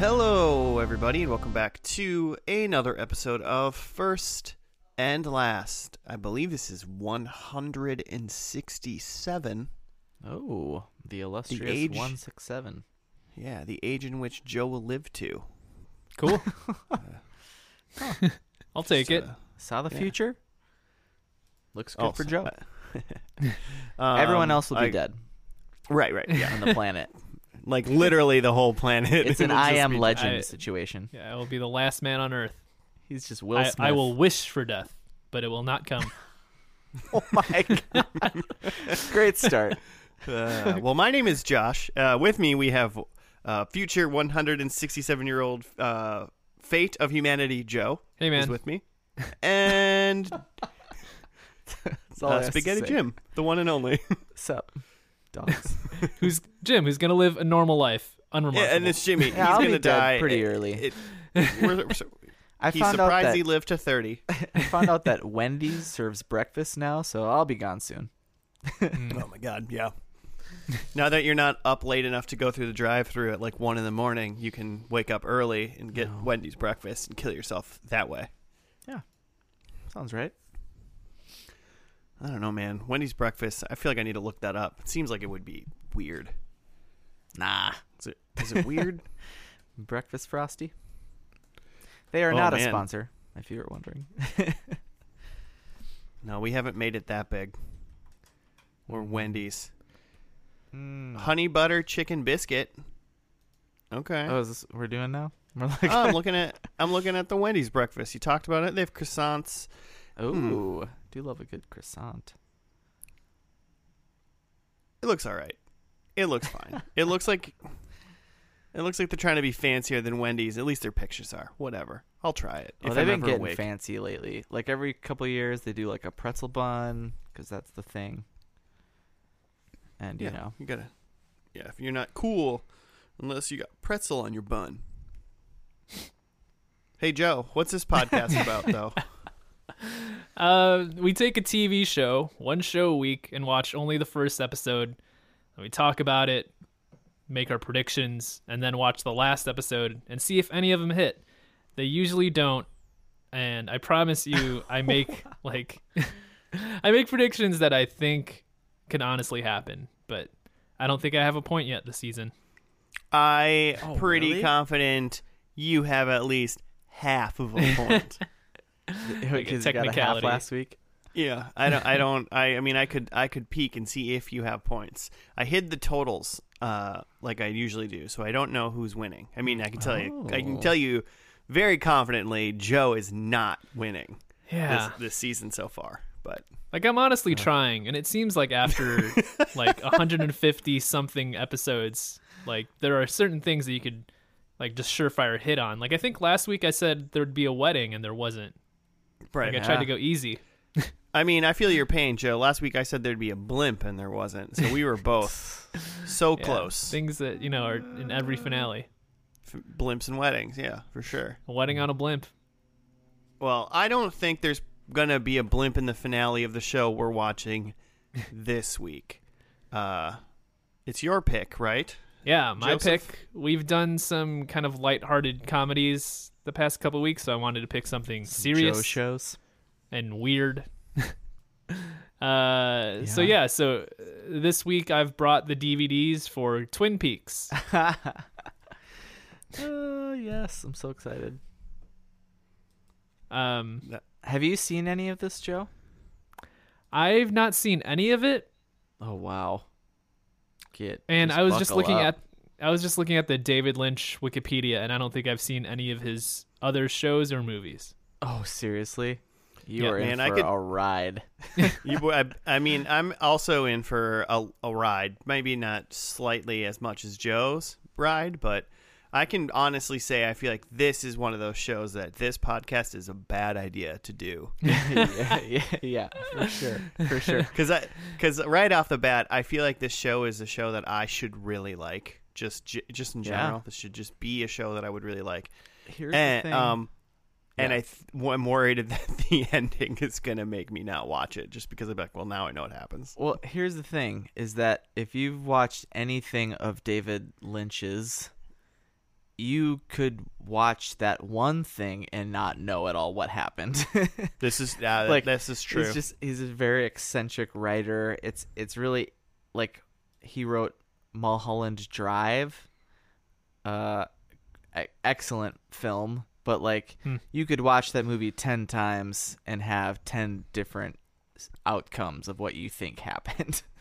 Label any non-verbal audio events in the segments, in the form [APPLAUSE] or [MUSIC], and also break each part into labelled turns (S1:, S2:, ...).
S1: Hello, everybody, and welcome back to another episode of First and Last. I believe this is 167.
S2: Oh, the illustrious
S1: age-
S2: 167.
S1: Yeah, the age in which Joe will live to.
S3: Cool. [LAUGHS] [LAUGHS] I'll take
S1: Just,
S3: it.
S1: uh,
S2: Saw the
S1: Yeah.
S2: future? Looks good for Joe. [LAUGHS]
S1: um,
S2: Everyone else will be
S1: I-
S2: dead
S1: Right, right, yeah.
S2: on the planet.
S1: Like literally the whole planet.
S2: It's [LAUGHS] an
S1: It'll
S2: I
S1: just
S2: am
S1: be-
S2: legend
S3: I-
S2: situation.
S3: Yeah, I will be the last man on earth.
S2: He's just Will
S3: I,
S2: Smith.
S3: I will wish for death, but it will not come. [LAUGHS]
S2: Oh my [LAUGHS] god. Great start.
S1: Uh, well, my name is Josh. Uh, with me, we have uh, future 167 year old uh, fate of humanity Joe.
S3: Hey, man.
S1: is with me, and
S2: That's all I
S1: uh,
S2: have to
S1: Spaghetti
S2: say.
S1: Jim, the one and only.
S2: Sup, dogs. [LAUGHS] [LAUGHS]
S3: Who's Jim? Who's gonna live a normal life, unremarkable?
S1: Yeah, and it's Jimmy.
S2: Yeah,
S1: He's
S2: I'll
S1: gonna
S2: dead
S1: die
S2: pretty
S1: It-
S2: early.
S1: it- [LAUGHS] we're- we're-
S2: I
S1: he's
S2: found out
S1: surprised
S2: that
S1: he lived to 30.
S2: I found out that Wendy's serves breakfast now, so I'll be gone soon.
S3: Mm.
S1: Oh my god, yeah. now that you're not up late enough to go through the drive-through at like one in the morning, you can wake up early and get
S2: No.
S1: Wendy's breakfast and kill yourself that way. Yeah.
S2: Sounds right.
S1: I don't know, man. Wendy's breakfast. I feel like I need to look that up. It seems like it would be weird.
S2: Nah.
S1: Is it? Is it weird? [LAUGHS]
S2: Breakfast Frosty. They are
S1: Oh,
S2: not a sponsor, if you were wondering. [LAUGHS]
S1: no, we haven't made it that big. Or Wendy's
S2: Mm.
S1: honey butter chicken biscuit. Okay.
S2: Oh, is this what we're doing now? [LAUGHS] We're like,
S1: Oh, I'm looking at I'm looking at the Wendy's breakfast. You talked about it. They have croissants. Hmm.
S2: Ooh, do love a good croissant.
S1: It looks all right. It looks fine. [LAUGHS] it looks like it looks like they're trying to be fancier than Wendy's. At least their pictures are. Whatever. I'll try it.
S2: Well, they've
S1: I'm
S2: been getting
S1: awake.
S2: fancy lately. Like every couple years, they do like a pretzel bun because that's the thing. And you
S1: yeah,
S2: know,
S1: you gotta. Yeah, if you're not cool, unless you got pretzel on your bun. Hey Joe, what's this [LAUGHS] podcast about though?
S3: Uh, we take a TV show, one show a week, and watch only the first episode. We talk about it, make our predictions, and then watch the last episode and see if any of them hit. They usually don't, and I promise you, I [LAUGHS] make like [LAUGHS] I make predictions that I think can honestly happen, but I don't think I have a point yet this season.
S1: I
S2: Oh,
S1: pretty
S2: really?
S1: confident you have at least half of a point. [LAUGHS] [LAUGHS]
S2: because you got a half
S3: technicality.
S2: last week.
S1: Yeah, I don't. I don't. I. I mean, I could. I could peek and see if you have points. I hid the totals, uh, like I usually do, so I don't know who's winning. I mean, I can tell you. I can
S2: Oh.
S1: tell you very confidently, Joe is not winning
S3: Yeah.
S1: this, this season so far. But
S3: Like I'm honestly trying, and it seems like after [LAUGHS] like 150 something episodes, like there are certain things that you could like just surefire hit on. Like I think last week I said there'd be a wedding, and there wasn't.
S1: Right.
S3: Like I tried to go easy. [LAUGHS]
S1: I mean, I feel your pain, Joe. Last week I said there'd be a blimp, and there wasn't. So we were [LAUGHS] both so
S3: Yeah,
S1: close.
S3: Things that you know are in every finale.
S1: F- Blimps and weddings, yeah, for sure.
S3: A wedding on a blimp.
S1: Well, I don't think there's gonna be a blimp in the finale of the show we're watching [LAUGHS] this week. Uh, it's your pick, right?
S3: Yeah, my
S1: Joseph?
S3: pick. We've done some kind of lighthearted comedies the past couple weeks, so I wanted to pick something serious
S2: Joe shows.
S3: and weird. [LAUGHS] uh, So
S2: Yeah.
S3: yeah, so uh, this week I've brought the DVDs for Twin Peaks.
S2: Oh [LAUGHS] yes, I'm so excited.
S3: Um,
S2: Have you seen any of this, Joe?
S3: I've not seen any of it,
S2: Oh wow. Get
S3: and I was just looking
S2: up.
S3: at I was just looking at the David Lynch Wikipedia, and I don't think I've seen any of his other shows or movies.
S2: Oh seriously? You
S3: Yeah,
S2: are in
S1: man, I
S2: for
S1: could-
S2: a ride. [LAUGHS]
S1: You, I, I mean, I'm also in for a, a ride. Maybe not slightly as much as Joe's ride, but I can honestly say I feel like this is one of those shows that this podcast is a bad idea to do.
S2: yeah, [LAUGHS] [LAUGHS] yeah, yeah, for sure, for sure.
S1: Because I, because right off the bat, I feel like this show is a show that I should really like. Just, just in
S2: Yeah.
S1: general, this should just be a show that I would really like.
S2: Here's
S1: and
S2: the thing.
S1: um, and
S2: Yeah.
S1: I, th- I'm worried [LAUGHS] that the ending is gonna make me not watch it, just because I'm like, well, now I know what happens.
S2: Well, here's the thing: is that if you've watched anything of David Lynch's, you could watch that one thing and not know at all what happened. [LAUGHS]
S1: This is uh,
S2: Like,
S1: this is true.
S2: He's just he's a very eccentric writer. It's it's really like he wrote Mulholland Drive, uh, excellent film. But like
S3: Hmm.
S2: you could watch that movie ten times and have ten different outcomes of what you think happened. [LAUGHS]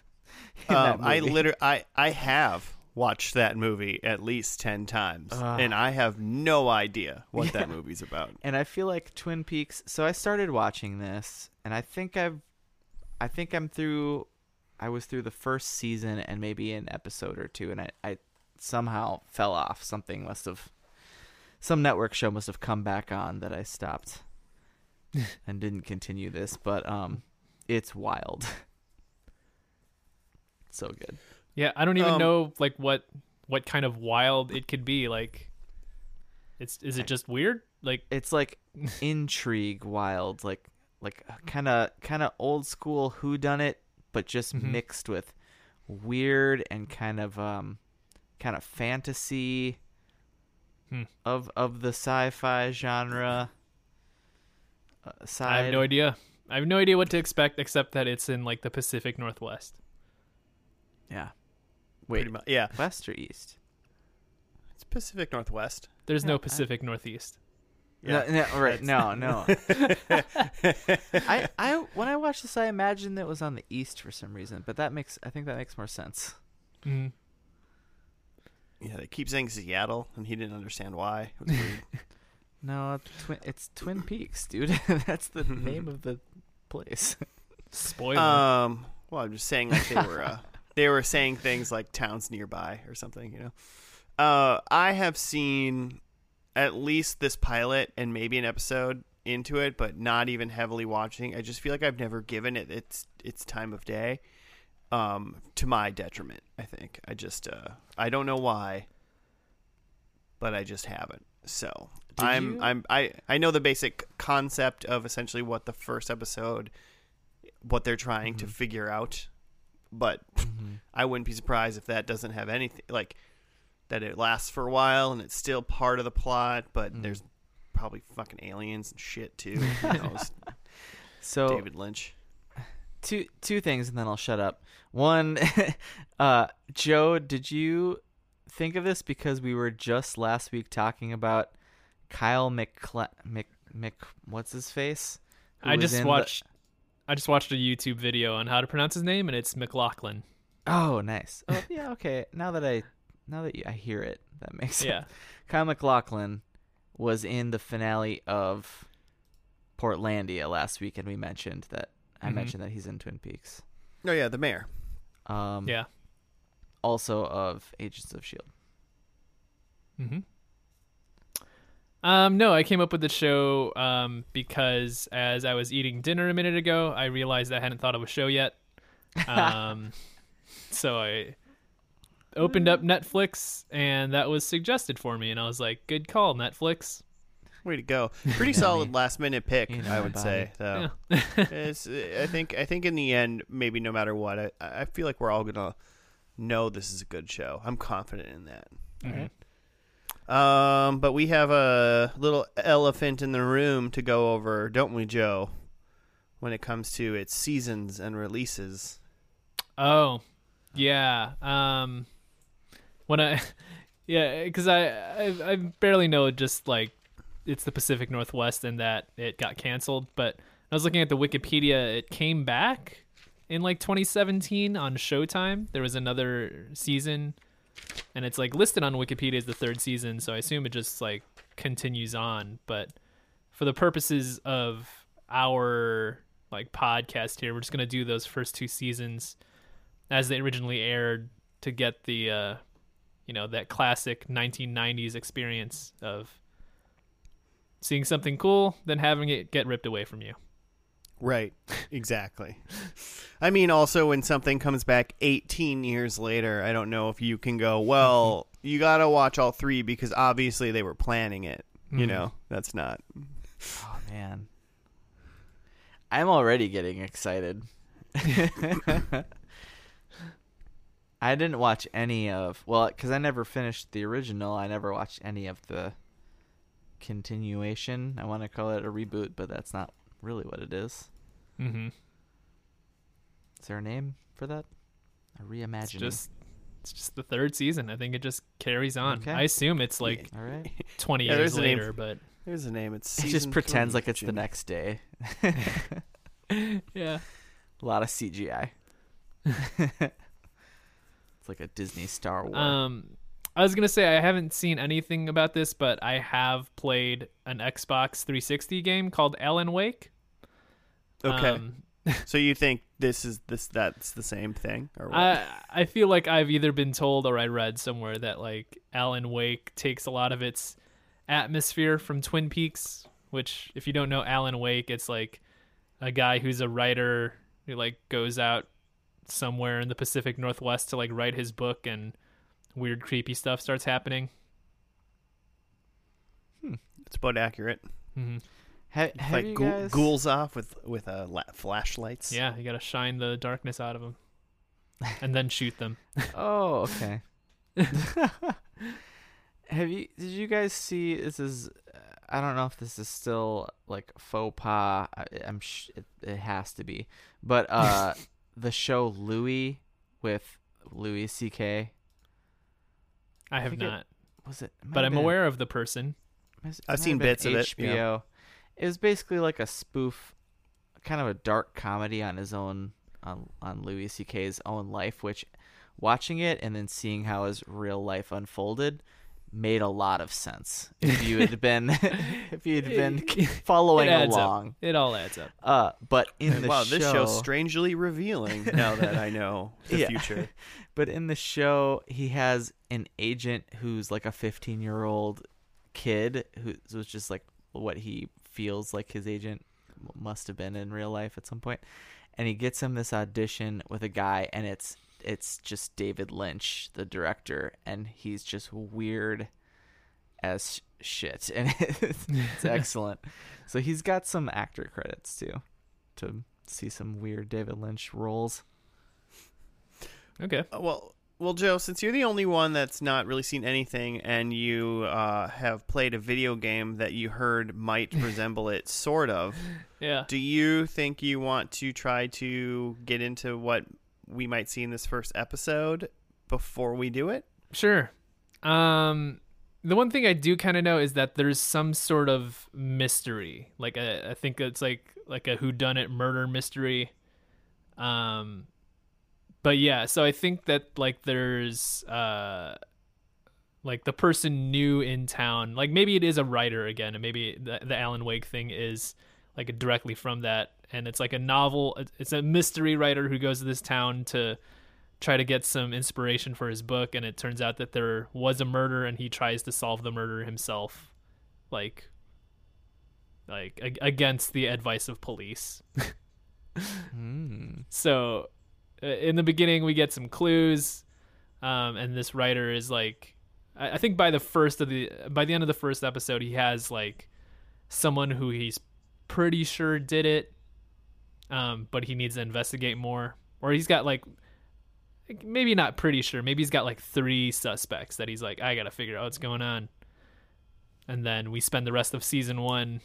S1: Um, I literally, I, I have watched that movie at least ten times,
S2: Ugh.
S1: and I have no idea what [LAUGHS] that movie's about.
S2: and I feel like Twin Peaks. So I started watching this, and I think I've, I think I'm through. I was through the first season and maybe an episode or two, and I, I somehow fell off. Something must have, some network show must have come back on that I stopped, [LAUGHS] and didn't continue this. But um, it's wild. [LAUGHS] so good.
S3: Yeah, I don't even
S1: Um,
S3: know like what what kind of wild it could be. Like, it's is it just weird? Like,
S2: it's like [LAUGHS] intrigue wild like like kind of kind of old school who done it but just
S3: Mhm.
S2: mixed with weird and kind of um kind of fantasy
S3: Hmm.
S2: of of the sci-fi genre uh, side
S3: I have no idea. I have no idea what to expect except that it's in like the Pacific Northwest.
S2: yeah wait
S1: Pretty much, yeah.
S2: west or east
S1: It's Pacific Northwest.
S3: There's
S2: Yeah,
S3: no Pacific Northeast.
S1: Yeah.
S2: no, no, right no no [LAUGHS] I, I when I watched this I imagined that it was on the east for some reason but that makes I think that makes more sense
S3: Mm.
S1: Yeah, they keep saying Seattle, and he didn't understand why. It was weird. [LAUGHS]
S2: No, it's Twin, it's Twin Peaks, dude. [LAUGHS] That's the name of the place.
S3: Spoiler.
S1: um, well, I'm just saying like they were uh, they were saying things like towns nearby or something. You know, uh, I have seen at least this pilot and maybe an episode into it, but not even heavily watching. I just feel like I've never given it its its time of day. Um, to my detriment, I think. I just uh, I don't know why, but I just haven't. So
S2: Did
S1: I'm
S2: you-
S1: I'm I I know the basic concept of essentially what the first episode, what they're trying to
S2: Mhm.
S1: figure out, but I wouldn't be surprised if that doesn't have anything like that. It lasts for a while and it's still part of the plot, but
S2: Mm.
S1: there's probably fucking aliens and shit too. Who [LAUGHS] knows?
S2: So
S1: David Lynch.
S2: two two things, and then I'll shut up. One, [LAUGHS] uh, Joe, did you think of this because we were just last week talking about Kyle McCla- Mc Mc what's his face? Who
S3: I just
S2: in the-
S3: watched I just watched a YouTube video on how to pronounce his name and it's MacLachlan.
S2: Oh, nice. Oh, yeah. Okay. Now that I now that you, I hear it, that makes sense.
S3: Yeah.
S2: Kyle MacLachlan was in the finale of Portlandia last week, and we mentioned that I
S3: Mhm.
S2: mentioned that he's in Twin Peaks.
S1: Oh yeah, the mayor.
S2: Um,
S3: Yeah.
S2: Also of Agents of Shield.
S3: Mm-hmm. Um, no, I came up with the show um, because as I was eating dinner a minute ago, I realized I hadn't thought of a show yet. [LAUGHS] Um, so I opened up Netflix, and that was suggested for me, and I was like, "Good call, Netflix."
S1: Way to go! [LAUGHS] Pretty solid last minute pick,
S2: You know
S1: I would
S2: body.
S1: say. Though.
S3: Yeah. [LAUGHS]
S1: it's, I think I think in the end, maybe no matter what, I, I feel like we're all gonna know this is a good show. I'm confident in that.
S3: Mhm.
S1: Um, but we have a little elephant in the room to go over, don't we, Joe? When it comes to its seasons and releases.
S3: Oh, yeah. Um, when I, [LAUGHS] yeah, because I, I I barely know just like it's the Pacific Northwest and that it got canceled. But I was looking at the Wikipedia. It came back in like 2017 on Showtime. There was another season, and it's like listed on Wikipedia as the third season. So I assume it just like continues on. But for the purposes of our like podcast here, we're just gonna do those first two seasons as they originally aired to get the uh you know that classic 1990s experience of seeing something cool then having it get ripped away from you
S1: Right. Exactly. I mean, also when something comes back 18 years later, I don't know if you can go, well, [LAUGHS] you got to watch all three because obviously they were planning it. You
S3: Mhm.
S1: know, that's not.
S2: Oh man, I'm already getting excited. [LAUGHS] [LAUGHS] I didn't watch any of well, because I never finished the original. I never watched any of the continuation. I want to call it a reboot, but that's not really what it is.
S3: Mm-hmm.
S2: Is there a name for that? A
S3: It's
S2: reimagining.
S3: just it's just the third season. I think it just carries on.
S2: Okay.
S3: I assume it's like
S2: All right. [LAUGHS]
S3: 20
S1: Yeah,
S3: years
S1: there's a name
S3: later, but
S1: There's a name. It's
S2: It just pretends like it's the next day. [LAUGHS]
S3: yeah. [LAUGHS]
S2: A lot of CGI. It's like a Disney Star Wars.
S3: Um, I was gonna say I haven't seen anything about this, but I have played an Xbox 360 game called Alan Wake.
S1: Okay.
S3: Um, [LAUGHS]
S1: so you think this is this that's the same thing or what?
S3: I I feel like I've either been told or I read somewhere that like Alan Wake takes a lot of its atmosphere from Twin Peaks, which if you don't know Alan Wake, it's like a guy who's a writer who like goes out somewhere in the Pacific Northwest to like write his book and weird creepy stuff starts happening. Hmm.
S1: it's about accurate.
S3: hmm
S2: Ha- have
S1: like
S2: you
S1: ghoul-
S2: guys?
S1: ghouls off with with uh, la- flashlights.
S3: Yeah, you got to shine the darkness out of them and then shoot them. [LAUGHS]
S2: Oh, okay. [LAUGHS] have you? Did you guys see? This is. I don't know if this is still like faux pas. I, I'm. Sh- it, it has to be. But uh, [LAUGHS] the show Louis with Louis C.K.
S3: I have
S2: think it-
S3: not,
S2: Was it? might
S3: but I'm
S2: been-
S3: aware of the person.
S2: Might-
S1: I've seen
S2: have been
S1: bits of it,
S2: HBO.
S1: yeah.
S2: It was basically like a spoof, kind of a dark comedy on his own on on Louis C.K.'s own life. Which, watching it and then seeing how his real life unfolded, made a lot of sense. If you had been, [LAUGHS] if you had been [LAUGHS] following
S3: It adds up.
S2: along,
S3: It all adds up.
S2: uh, but in the
S1: wow,
S2: show,
S1: this show's strangely revealing [LAUGHS] now that I know the
S2: Yeah.
S1: future.
S2: But in the show, he has an agent who's like a 15 year old kid who was just like what he feels like his agent must have been in real life at some point. And he gets him this audition with a guy, and it's it's just David Lynch, the director, and he's just weird as shit, and [LAUGHS] it's, it's [LAUGHS] excellent. So he's got some actor credits too, to see some weird David Lynch roles.
S3: Okay.
S1: Uh, Well, well, Joe, since you're the only one that's not really seen anything, and you uh, have played a video game that you heard might [LAUGHS] resemble it, sort of,
S3: Yeah.
S1: do you think you want to try to get into what we might see in this first episode before we do it?
S3: Sure. Um, the one thing I do kind of know is that there's some sort of mystery. Like a, I think it's like like a whodunit murder mystery. Um, but yeah, so I think that like there's uh, like the person new in town. Like maybe it is a writer again, and maybe the, the Alan Wake thing is like directly from that. And it's like a novel. It's a mystery writer who goes to this town to try to get some inspiration for his book and it turns out that there was a murder and he tries to solve the murder himself like like ag- against the advice of police
S2: Hmm. [LAUGHS]
S3: so uh, in the beginning we get some clues um, and this writer is like I, I think by the first of the by the end of the first episode he has like someone who he's pretty sure did it um, but he needs to investigate more or he's got like maybe not pretty sure maybe he's got like three suspects that he's like i gotta figure out what's going on and then we spend the rest of season one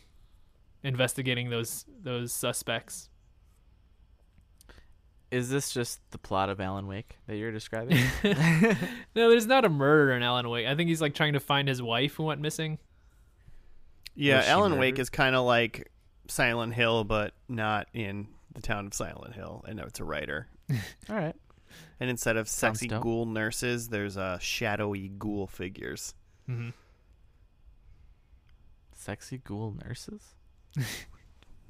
S3: investigating those those suspects
S2: Is this just the plot of Alan Wake that you're describing? [LAUGHS] [LAUGHS]
S3: no, there's not a murder in Alan Wake. I think he's like trying to find his wife who went missing.
S1: Yeah,
S2: Was she
S1: Alan Wake is kind of like Silent Hill, but not in the town of Silent Hill, I know it's a writer. [LAUGHS]
S2: All right.
S1: And instead of sexy
S2: dope.
S1: ghoul nurses, there's uh, shadowy ghoul figures.
S3: hmm
S2: Sexy ghoul nurses? [LAUGHS]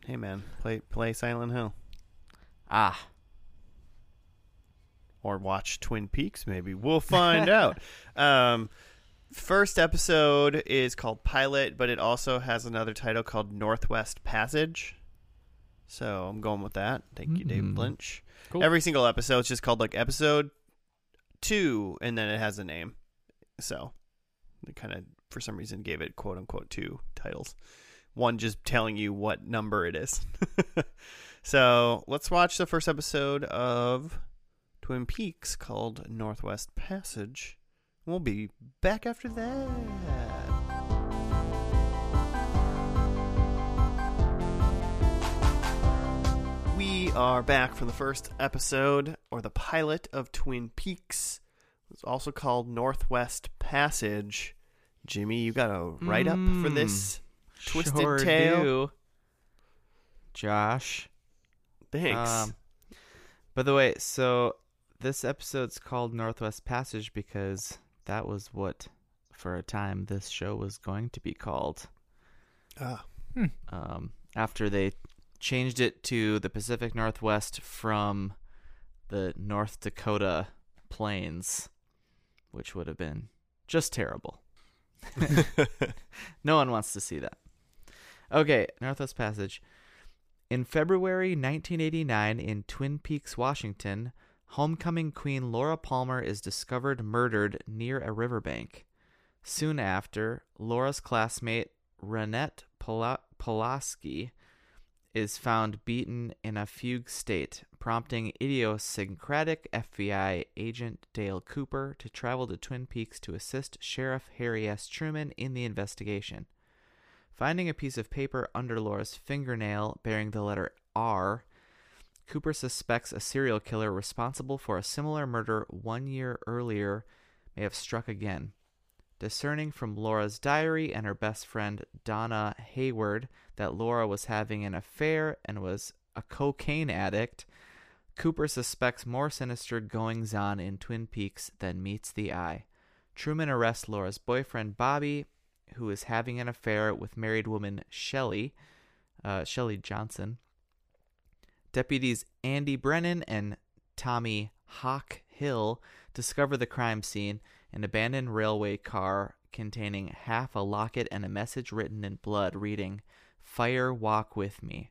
S1: Hey man, play play Silent Hill
S2: Ah.
S1: or watch Twin Peaks. Maybe we'll find [LAUGHS] out. Um, first episode is called Pilot, but it also has another title called Northwest Passage. So I'm going with that. Thank you, David
S2: Mm.
S1: Lynch.
S3: Cool.
S1: Every single episode is just called like episode two, and then it has a name. So they kind of, for some reason, gave it quote unquote two titles. One just telling you what number it is. [LAUGHS] so let's watch the first episode of Twin Peaks called Northwest Passage. We'll be back after that. Are back from the first episode, or the pilot of Twin Peaks. It's also called Northwest Passage. Jimmy, you got a write up for
S2: Mm,
S1: this twisted
S2: Sure
S1: tale?
S2: do. Josh.
S1: Thanks.
S2: Um, by the way, so this episode's called Northwest Passage because that was what, for a time, this show was going to be called.
S1: Ah.
S2: Um, after they changed it to the Pacific Northwest from the North Dakota plains, which would have been just terrible. [LAUGHS] no one wants to see that. Okay, Northwest Passage. In February 1989, in Twin Peaks, Washington, homecoming queen Laura Palmer is discovered murdered near a riverbank. Soon after, Laura's classmate Ronette Pola- Pulaski is found beaten in a fugue state, prompting idiosyncratic FBI agent Dale Cooper to travel to Twin Peaks to assist Sheriff Harry S. Truman in the investigation. Finding a piece of paper under Laura's fingernail bearing the letter R, Cooper suspects a serial killer responsible for a similar murder one year earlier may have struck again. Discerning from Laura's diary and her best friend Donna Hayward that Laura was having an affair and was a cocaine addict, Cooper suspects more sinister goings on in Twin Peaks than meets the eye. Truman arrests Laura's boyfriend Bobby, who is having an affair with married woman Shelly, uh, Shelly Johnson. Deputies Andy Brennan and Tommy Hawk Hill discover the crime scene an abandoned railway car containing half a locket and a message written in blood reading, Fire Walk With Me.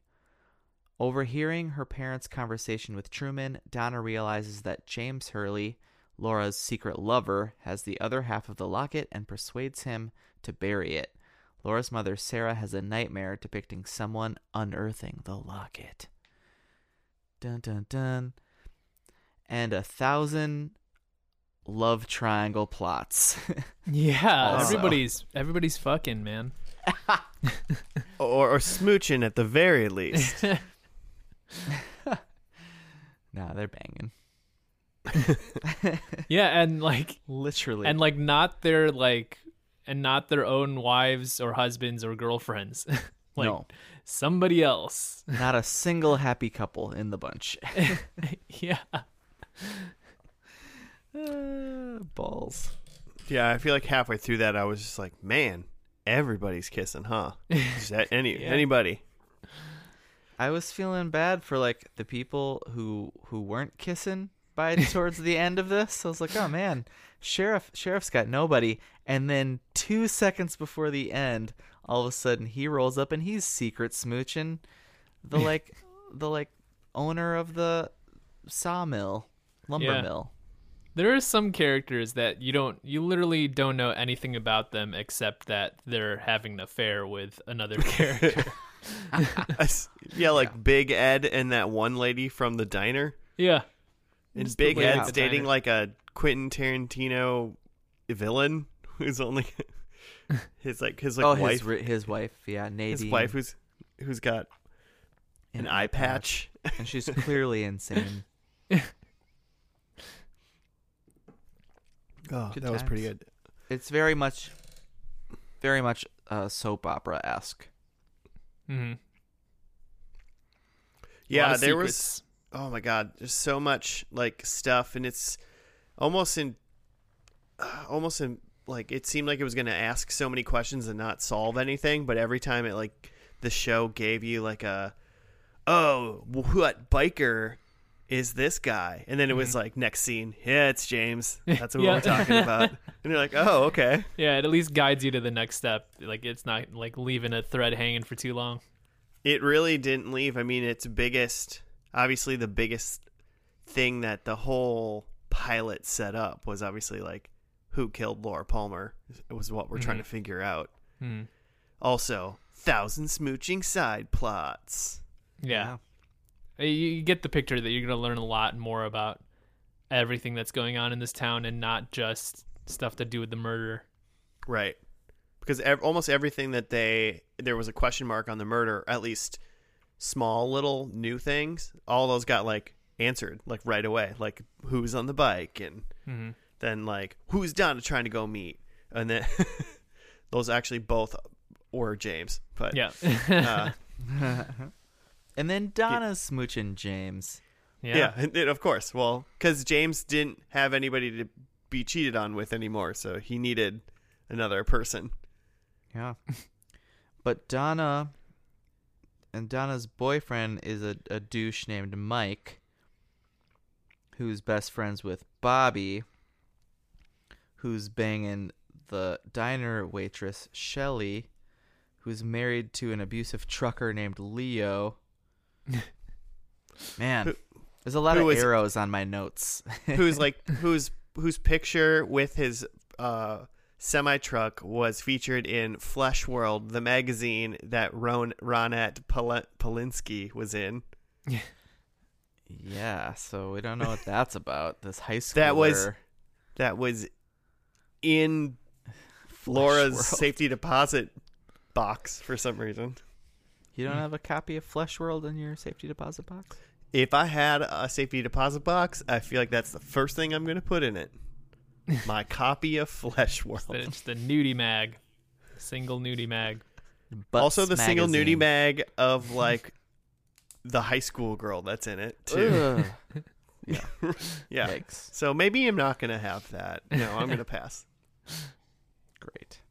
S2: Overhearing her parents' conversation with Truman, Donna realizes that James Hurley, Laura's secret lover, has the other half of the locket and persuades him to bury it. Laura's mother, Sarah, has a nightmare depicting someone unearthing the locket. Dun dun dun. And a thousand love triangle plots. [LAUGHS]
S3: Yeah,
S2: Also.
S3: everybody's everybody's fucking man. [LAUGHS]
S1: or, or smooching at the very least. [LAUGHS] [LAUGHS]
S2: nah, they're banging.
S3: Yeah, and like
S2: Literally.
S3: and like not their like and not their own wives or husbands or girlfriends. like
S2: no,
S3: somebody else.
S2: not a single happy couple in the bunch.
S3: yeah.
S2: Uh, balls.
S1: yeah, I feel like halfway through that, I was just like, man, everybody's kissing, huh? [LAUGHS] Is that any
S3: Yeah.
S1: anybody?
S2: I was feeling bad for like the people who who weren't kissing by [LAUGHS] towards the end of this. I was like, oh man, sheriff sheriff's got nobody. And then two seconds before the end, all of a sudden he rolls up and he's secret smooching the [LAUGHS] like the like owner of the sawmill lumber
S3: Yeah.
S2: mill.
S3: There are some characters that you don't you literally don't know anything about them except that they're having an affair with another [LAUGHS] character. [LAUGHS]
S1: Yeah, like Big Ed and that one lady from the diner.
S3: yeah.
S1: And
S3: Just
S1: Big Ed's dating
S3: diner.
S1: like a Quentin Tarantino villain [LAUGHS] who's only his like his like
S2: oh,
S1: wife,
S2: his his wife, yeah, Nadine.
S1: his wife who's who's got an eye patch.
S2: and she's clearly insane.
S1: Oh,
S2: Good
S1: that was pretty good.
S2: It's very much, very much uh, soap opera esque.
S3: hmm
S1: Yeah, there was oh my god there's so much like stuff and it's almost in uh, almost in like it seemed like it was going to ask so many questions and not solve anything but every time it like the show gave you like a oh what biker is this guy and then it was like next scene yeah it's james [LAUGHS] that's what
S3: Yeah.
S1: we're talking about and you're like oh okay
S3: Yeah, it at least guides you to the next step. Like it's not like leaving a thread hanging for too long.
S1: It really didn't leave. I mean, its biggest, obviously, the biggest thing that the whole pilot set up was obviously like who killed Laura Palmer. It was what we're trying to figure out.
S3: Hmm.
S1: Also, thousand smooching side plots.
S3: Yeah. You, get the picture that you're going to learn a lot more about everything that's going on in this town and not just stuff to do with the murder.
S1: Right. Because ev- almost everything that they there was a question mark on the murder, at least small little new things, all those got like answered like right away. Like who's on the bike and
S3: hmm
S1: then like who's Donna trying to go meet, and then [LAUGHS] those actually both were James. But
S3: Yeah.
S1: uh, [LAUGHS]
S2: and then Donna's smooching James.
S3: yeah.
S1: yeah, and- and of course. Well, because James didn't have anybody to be cheated on with anymore, so he needed another person.
S2: Yeah. [LAUGHS] but Donna and Donna's boyfriend is a, a douche named Mike, who's best friends with Bobby, who's banging the diner waitress Shelly, who's married to an abusive trucker named Leo. [LAUGHS] Man,
S1: Who-
S2: there's a lot of
S1: is-
S2: arrows on my notes. [LAUGHS]
S1: who's like [LAUGHS] whose whose picture with his uh semi truck was featured in Flesh World, the magazine that Ron Ronette Pol- Polinsky was in.
S2: yeah, so we don't know what that's about. This high school
S1: That was- That was in [SIGHS] Laura's safety deposit box for some reason.
S2: You don't mm. have a copy of Flesh World in your safety deposit box?
S1: If I had a safety deposit box, I feel like that's the first thing I'm going to put in it. [LAUGHS] My copy of Flesh World.
S3: The- It's the nudie mag. Single nudie mag.
S2: Butts
S1: also the single nudie mag of [LAUGHS] like the high school girl that's in it too.
S2: Ugh. [LAUGHS]
S1: Yeah.
S2: Yikes.
S1: So maybe I'm not gonna have that. No, I'm gonna pass.
S2: Great.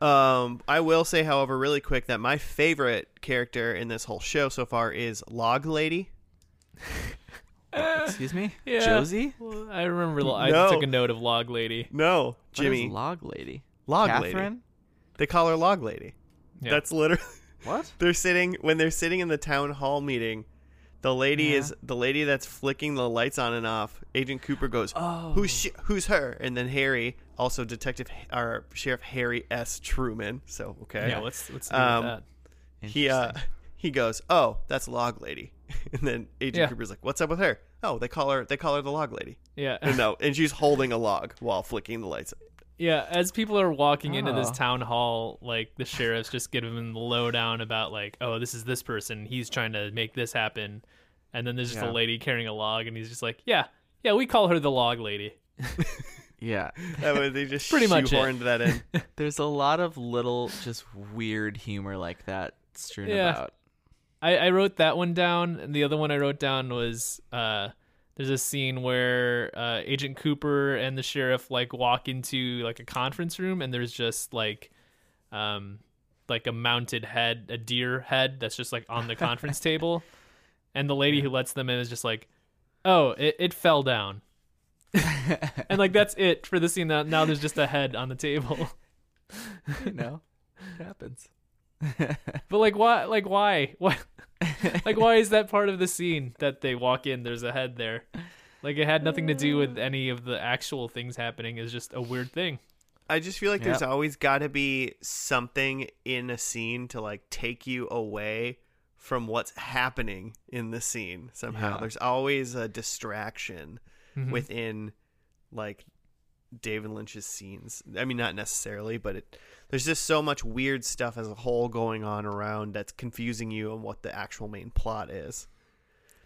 S1: Um, I will say, however, really quick that my favorite character in this whole show so far is Log Lady. [LAUGHS]
S2: Excuse me? [LAUGHS]
S3: Yeah.
S2: Josie?
S3: Well, I remember. lo- I
S1: No.
S3: took a note of Log Lady.
S1: No,
S2: What is
S1: Jimmy.
S2: Log Lady?
S1: Log Lady.
S2: Catherine?
S1: They call her Log Lady.
S3: Yeah.
S1: That's literally
S2: What? [LAUGHS]
S1: they're sitting when they're sitting in the town hall meeting. The lady
S2: Yeah.
S1: is the lady that's flicking the lights on and off. Agent Cooper goes,
S2: Oh.
S1: "Who's she, who's her?" And then Harry, also Detective or Sheriff Harry S. Truman. So okay,
S3: Yeah. What's what's
S1: Um,
S3: that?
S1: he uh [LAUGHS] he goes, "Oh, that's Log Lady," [LAUGHS] and then Agent
S3: Yeah.
S1: Cooper's like, "What's up with her?" Oh, they call her they call her the Log Lady.
S3: Yeah.
S1: And no, and she's [LAUGHS] holding a log while flicking the lights.
S3: Yeah, as people are walking into this
S2: Oh.
S3: town hall, like the sheriff's just giving them the lowdown about like, oh, this is this person. He's trying to make this happen, and then there's just
S2: Yeah.
S3: a lady carrying a log, and he's just like, yeah, yeah, we call her the log lady. [LAUGHS]
S2: Yeah.
S1: That way they just [LAUGHS]
S3: Pretty much it.
S1: shoehorned that in. [LAUGHS]
S2: There's a lot of little, just weird humor like that strewn
S3: Yeah.
S2: about.
S3: I, I wrote that one down, and the other one I wrote down was uh, there's a scene where uh, Agent Cooper and the sheriff like walk into like a conference room, and there's just like um like a mounted head, a deer head that's just like on the [LAUGHS] conference table, and the lady who lets them in is just like, oh, it, it fell down, [LAUGHS] and like that's it for the scene. Now, now there's just a head on the table.
S2: you know, it happens.
S3: But like why like why? Why like why is that part of the scene that they walk in there's a head there? Like it had nothing to do with any of the actual things happening. It's just a weird thing.
S1: I just feel like there's always got to be something in a scene to like take you away from what's happening in the scene somehow.
S2: Yeah.
S1: There's always a distraction
S3: Mhm.
S1: within like David Lynch's scenes. I mean, not necessarily, but it there's just so much weird stuff as a whole going on around that's confusing you on what the actual main plot is.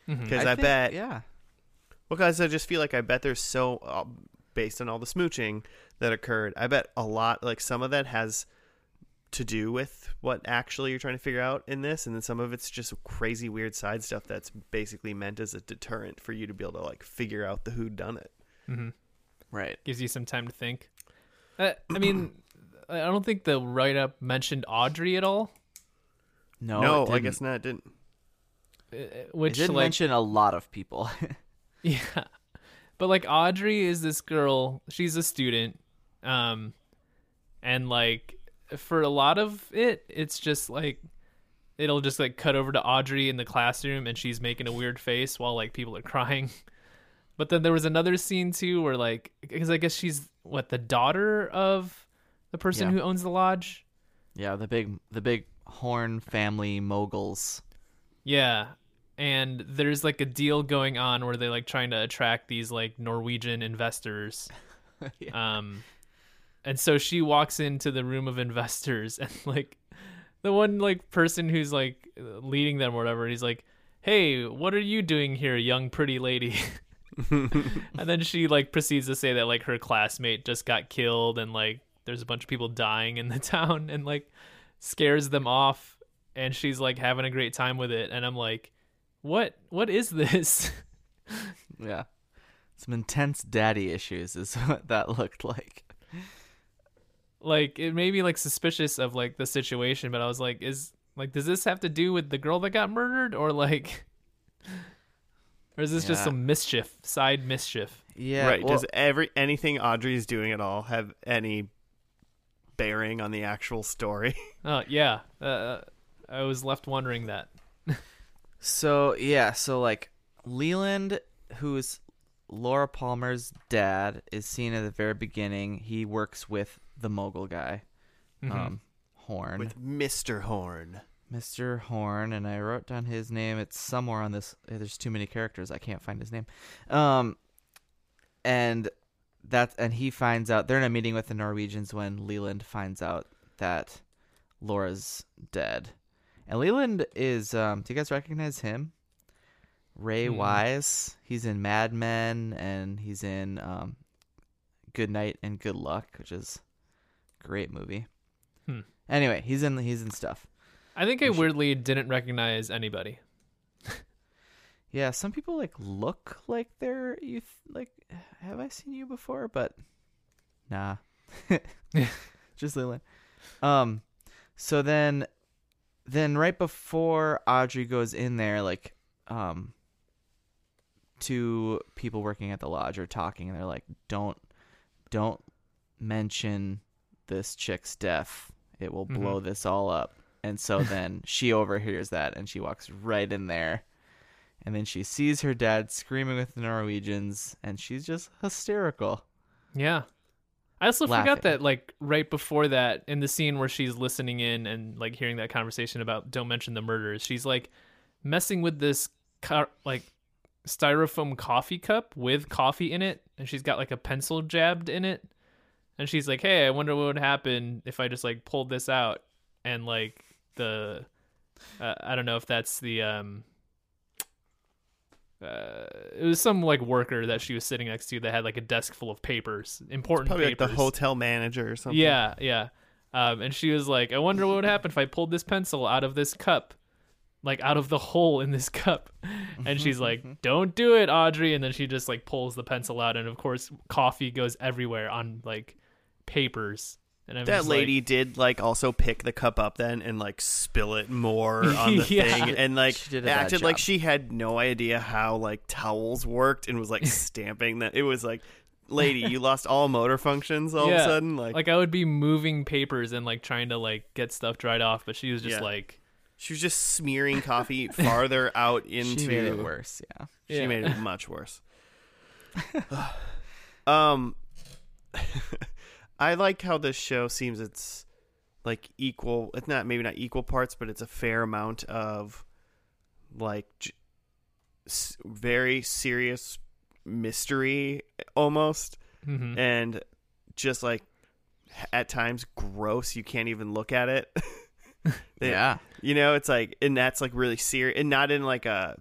S1: Because I,
S2: think-
S1: bet,
S2: Yeah.
S1: well, guys, I just feel like I bet there's so uh, based on all the smooching that occurred. I bet a lot, like some of that has to do with what actually you're trying to figure out in this, and then some of it's just crazy weird side stuff that's basically meant as a deterrent for you to be able to like figure out the who done it.
S3: Mhm.
S2: Right.
S3: gives you some time to think. Uh, I mean, [CLEARS THROAT] I don't think the write up mentioned Audrey at all.
S2: No,
S1: no,
S2: it
S1: I guess not. It didn't.
S3: Uh,
S2: It
S3: Which
S2: did
S3: like
S2: mention a lot of people. [LAUGHS] [LAUGHS]
S3: Yeah. But like Audrey is this girl, she's a student. Um and like for a lot of it, it's just like it'll just like cut over to Audrey in the classroom and she's making a weird face while like people are [LAUGHS] crying. But then there was another scene too where like because I guess she's what the daughter of the person
S2: Yeah.
S3: who owns the lodge.
S2: yeah, the big, the big Horne family moguls.
S3: Yeah. and there's like a deal going on where they're like trying to attract these like Norwegian investors. [LAUGHS] Um, and so she walks into the room of investors, [LAUGHS] and like the one like person who's like leading them or whatever, he's like, "Hey, what are you doing here, young pretty lady?" [LAUGHS] [LAUGHS] and then she like proceeds to say that like her classmate just got killed, and like there's a bunch of people dying in the [LAUGHS] town, and like scares them off, and she's like having a great time with it, and I'm like, "What? What is this?" [LAUGHS]
S2: Yeah. Some intense daddy issues is what that looked like.
S3: like it made me like suspicious of like the situation but i was like is like does this have to do with the girl that got murdered or like or is this just
S2: Yeah.
S3: some mischief side mischief
S2: Yeah.
S1: right.
S2: well-
S1: Does every anything Audrey's doing at all have any bearing on the actual story? [LAUGHS]
S3: oh yeah uh, i was left wondering that
S2: So yeah, so like Leland, who's Laura Palmer's dad, is seen at the very beginning. He works with the mogul guy,
S3: Mhm.
S2: um, Horne,
S1: With Mr. Horne.
S2: Mr. Horne, and I wrote down his name. It's somewhere on this. eh, There's too many characters. I can't find his name. Um, and that and he finds out they're in a meeting with the Norwegians when Leland finds out that Laura's dead. And Leland is um do you guys recognize him? Ray
S3: Hmm.
S2: Wise. He's in Mad Men and he's in um Good Night and Good Luck, which is a great movie.
S3: Hmm.
S2: Anyway, he's in he's in stuff.
S3: I think i
S2: should-
S3: weirdly didn't recognize anybody [LAUGHS]
S2: Yeah, some people like look like they're you like have I seen you before? But nah. [LAUGHS] Just Leland. Um so then then right before Audrey goes in there like um two people working at the lodge are talking and they're like don't don't mention this chick's death. It will blow this all up. And so then she overhears that and she walks right in there and then she sees her dad screaming with the Norwegians, and she's just hysterical.
S3: yeah i also
S2: Laughing.
S3: forgot that like right before that in the scene where she's listening in and like hearing that conversation about don't mention the murders she's like messing with this car- like styrofoam coffee cup with coffee in it and she's got like a pencil jabbed in it and she's like hey i wonder what would happen if i just like pulled this out and like the uh, i don't know if that's the um uh, it was some like worker that she was sitting next to that had like a desk full of papers important
S1: Probably like the hotel manager or something.
S3: yeah, yeah. Um, and she was like, I wonder what would happen if I pulled this pencil out of this cup, like out of the hole in this cup. [LAUGHS] And she's like, Don't do it, Audrey. And then she just like pulls the pencil out, and of course, coffee goes everywhere on like papers. And I'm
S1: That
S3: just like-
S1: lady did like also pick the cup up then and like spill it more [LAUGHS] on the
S3: Yeah.
S1: thing and like
S2: She did
S1: acted like she had no idea how like towels worked and was like [LAUGHS] stamping that it was like lady you [LAUGHS] lost all motor functions all of a sudden like,
S3: like I would be moving papers and like trying to like get stuff dried off, but she was just
S1: Yeah.
S3: like,
S1: she was just smearing coffee farther out into
S2: she made it worse. Yeah.
S1: She
S3: Yeah.
S1: made it much worse. [SIGHS] um, I like how this show seems it's like equal. It's not maybe not equal parts, but it's a fair amount of like j- s- very serious mystery almost,
S3: mhm.
S1: and just like at times gross. You can't even look at it. [LAUGHS] They-
S2: Yeah.
S1: you know, it's like, and that's like really serious, and not in like a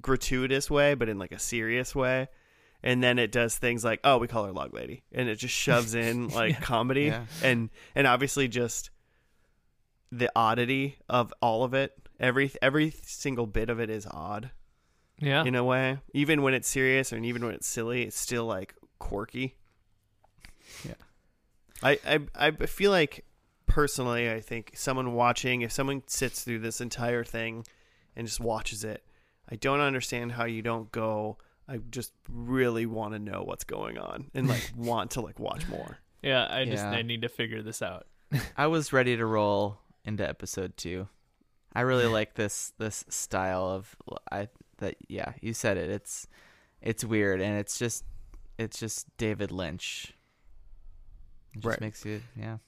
S1: gratuitous way, but in like a serious way. And then it does things like, oh, we call her Log Lady, and it just shoves [LAUGHS] in like comedy,
S2: Yeah.
S1: and and obviously just the oddity of all of it. Every every single bit of it is odd
S3: yeah,
S1: in a way. Even when it's serious, and even when it's silly, it's still like quirky.
S2: Yeah.
S1: I I I feel like personally, I think someone watching, if someone sits through this entire thing and just watches it, I don't understand how you don't go. I just really want to know what's going on and like [LAUGHS] want to like watch more.
S3: yeah. I just
S2: Yeah.
S3: I need to figure this out. [LAUGHS]
S2: I was ready to roll into episode two. I really like this this style of I that yeah you said it. It's it's weird and it's just it's just David Lynch. It just
S1: Right.
S2: makes you yeah.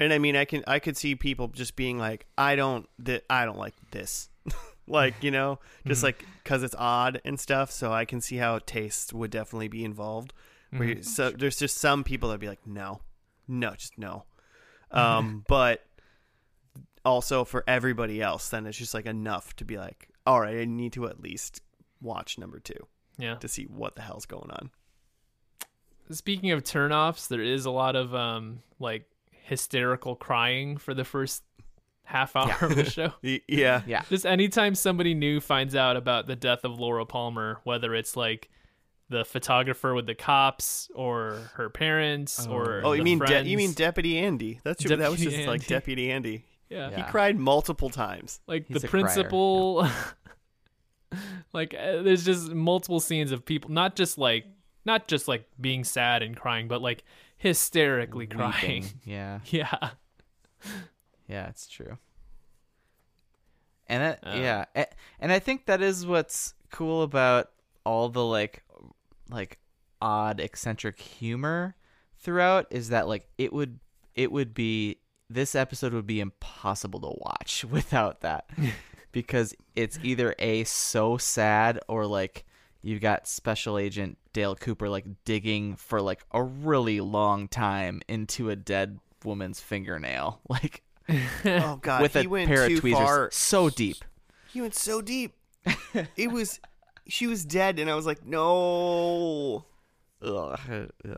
S1: And I mean, I can I could see people just being like, I don't th- I don't like this. [LAUGHS] like you know, just
S3: Mhm.
S1: like because it's odd and stuff. So I can see how taste would definitely be involved. Where you, so there's just some people that'd be like, no, no, just no. [LAUGHS] Um, but also for everybody else, then it's just like enough to be like, all right, I need to at least watch number two
S3: Yeah.
S1: to see what the hell's going on.
S3: Speaking of turnoffs, there is a lot of um like hysterical crying for the first half hour of the show. [LAUGHS]
S1: Yeah,
S2: Yeah.
S3: Just anytime somebody new finds out about the death of Laura Palmer, whether it's like the photographer with the cops or her parents or
S1: Oh, you
S3: the
S1: mean de- you mean Deputy Andy? That's your, that was
S3: Deputy
S1: just like Deputy Andy.
S3: yeah. [LAUGHS]
S2: Yeah.
S1: He cried multiple times.
S3: like
S2: He's
S3: the
S2: a crier,
S3: principal [LAUGHS] like uh, there's just multiple scenes of people not just like not just like being sad and crying but like hysterically crying
S2: Yeah.
S3: yeah
S2: Yeah, it's true. And that,
S3: Uh.
S2: yeah, and I think that is what's cool about all the like, like odd eccentric humor throughout is that like it would it would be this episode would be impossible to watch [LAUGHS] without that [LAUGHS] because it's either a so sad or like you've got special agent Dale Cooper like digging for like a really long time into a dead woman's fingernail [LAUGHS] like
S1: Oh [LAUGHS] God,
S2: with
S1: he
S2: a
S1: went
S2: pair
S1: too
S2: of tweezers
S1: far.
S2: so deep.
S1: He went so deep. [LAUGHS] it was, she was dead, and I was like, no.
S2: Ugh.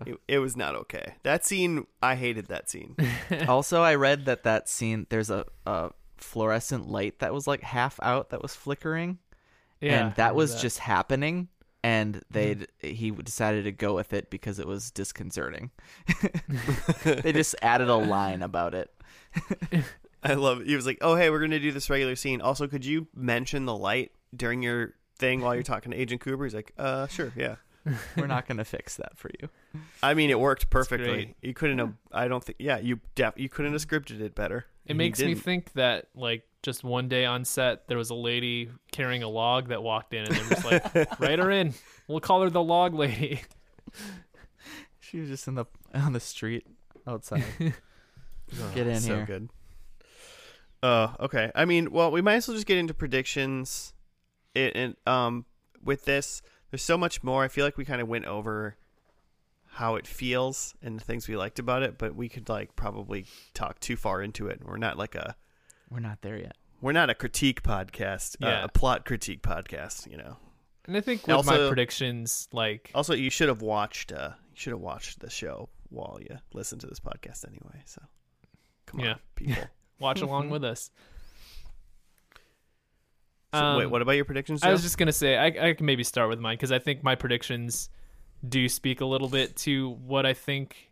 S1: It, it was not okay. That scene, I hated that scene. [LAUGHS]
S2: also, I read that that scene there's a, a fluorescent light that was like half out that was flickering,
S3: yeah
S2: and that
S3: remember
S2: was just happening. And they mm-hmm. he decided to go with it because it was disconcerting. they just added a line about it. [LAUGHS]
S1: I love it. He was like, oh hey, we're gonna do this regular scene. Also, could you mention the light during your thing while you're talking to Agent Cooper? He's like, uh, sure, yeah. [LAUGHS]
S2: We're not gonna fix that for you.
S1: I mean, it worked perfectly. You couldn't have. I don't think. Yeah, you def. You couldn't have scripted it better.
S3: it makes me think that like just one day on set there was a lady carrying a log that walked in and they were just like [LAUGHS] write her in we'll call her the log lady
S2: She was just in the on the street outside. Get in
S1: so
S2: here.
S1: good. Uh, okay. I mean, well, we might as well just get into predictions. It and um, with this, there's so much more. I feel like we kind of went over how it feels and the things we liked about it, but we could like probably talk too far into it. We're not like a
S2: We're not there yet.
S1: we're not a critique podcast, uh,
S3: Yeah.
S1: a plot critique podcast. You know.
S3: and i think with my
S1: Also-
S3: predictions like
S1: Also, you should have watched. Uh, you should have watched the show while you listen to this podcast anyway. So, come
S3: Yeah.
S1: on, people. [LAUGHS]
S3: watch along with us
S1: So, wait,
S3: Um,
S1: what about your predictions?
S3: I was just gonna say I, I can maybe start with mine because I think my predictions do speak a little bit to what I think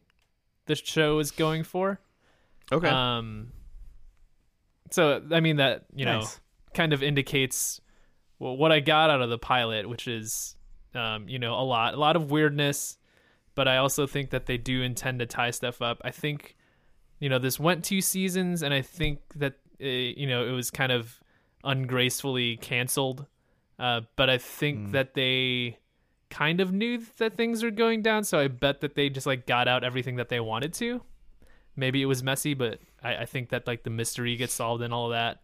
S3: the show is going for.
S1: okay.
S3: Um. So I mean that you know kind of indicates well, what I got out of the pilot, which is um you know a lot a lot of weirdness, but I also think that they do intend to tie stuff up. I think you know this went two seasons, and I think that uh, you know it was kind of ungracefully canceled. Uh, but I think that they kind of knew that things were going down, so I bet that they just like got out everything that they wanted to. Maybe it was messy, but I, I think that like the mystery gets solved and all that.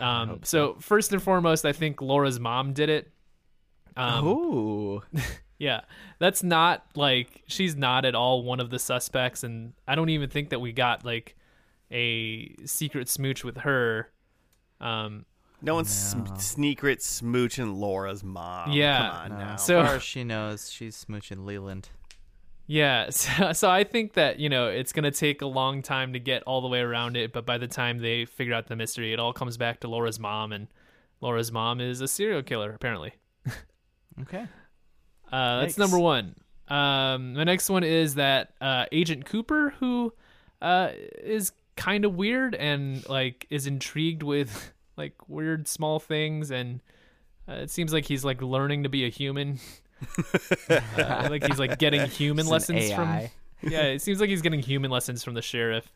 S3: Um, so first and foremost, I think Laura's mom did it. Um,
S2: Ooh. [LAUGHS]
S3: yeah, that's not like she's not at all one of the suspects, and I don't even think that we got like a secret smooch with her. Um,
S1: no one's sm- secret smooching Laura's mom.
S3: Yeah.
S1: Come on
S2: No.
S1: now.
S3: So-
S2: far as she knows, she's smooching Leland.
S3: yeah, [LAUGHS] so, so I think that you know it's gonna take a long time to get all the way around it, but by the time they figure out the mystery, it all comes back to Laura's mom, and Laura's mom is a serial killer apparently. [LAUGHS]
S2: Okay.
S3: Uh, that's
S2: Yikes.
S3: number one. Um, the next one is that uh, Agent Cooper, who uh, is kind of weird and like is intrigued with [LAUGHS] like weird small things, and uh, it seems like he's like learning to be a human. [LAUGHS] uh, like he's like getting human
S2: It's an
S3: lessons from.
S2: AI. [LAUGHS]
S3: Yeah, it seems like he's getting human lessons from the sheriff.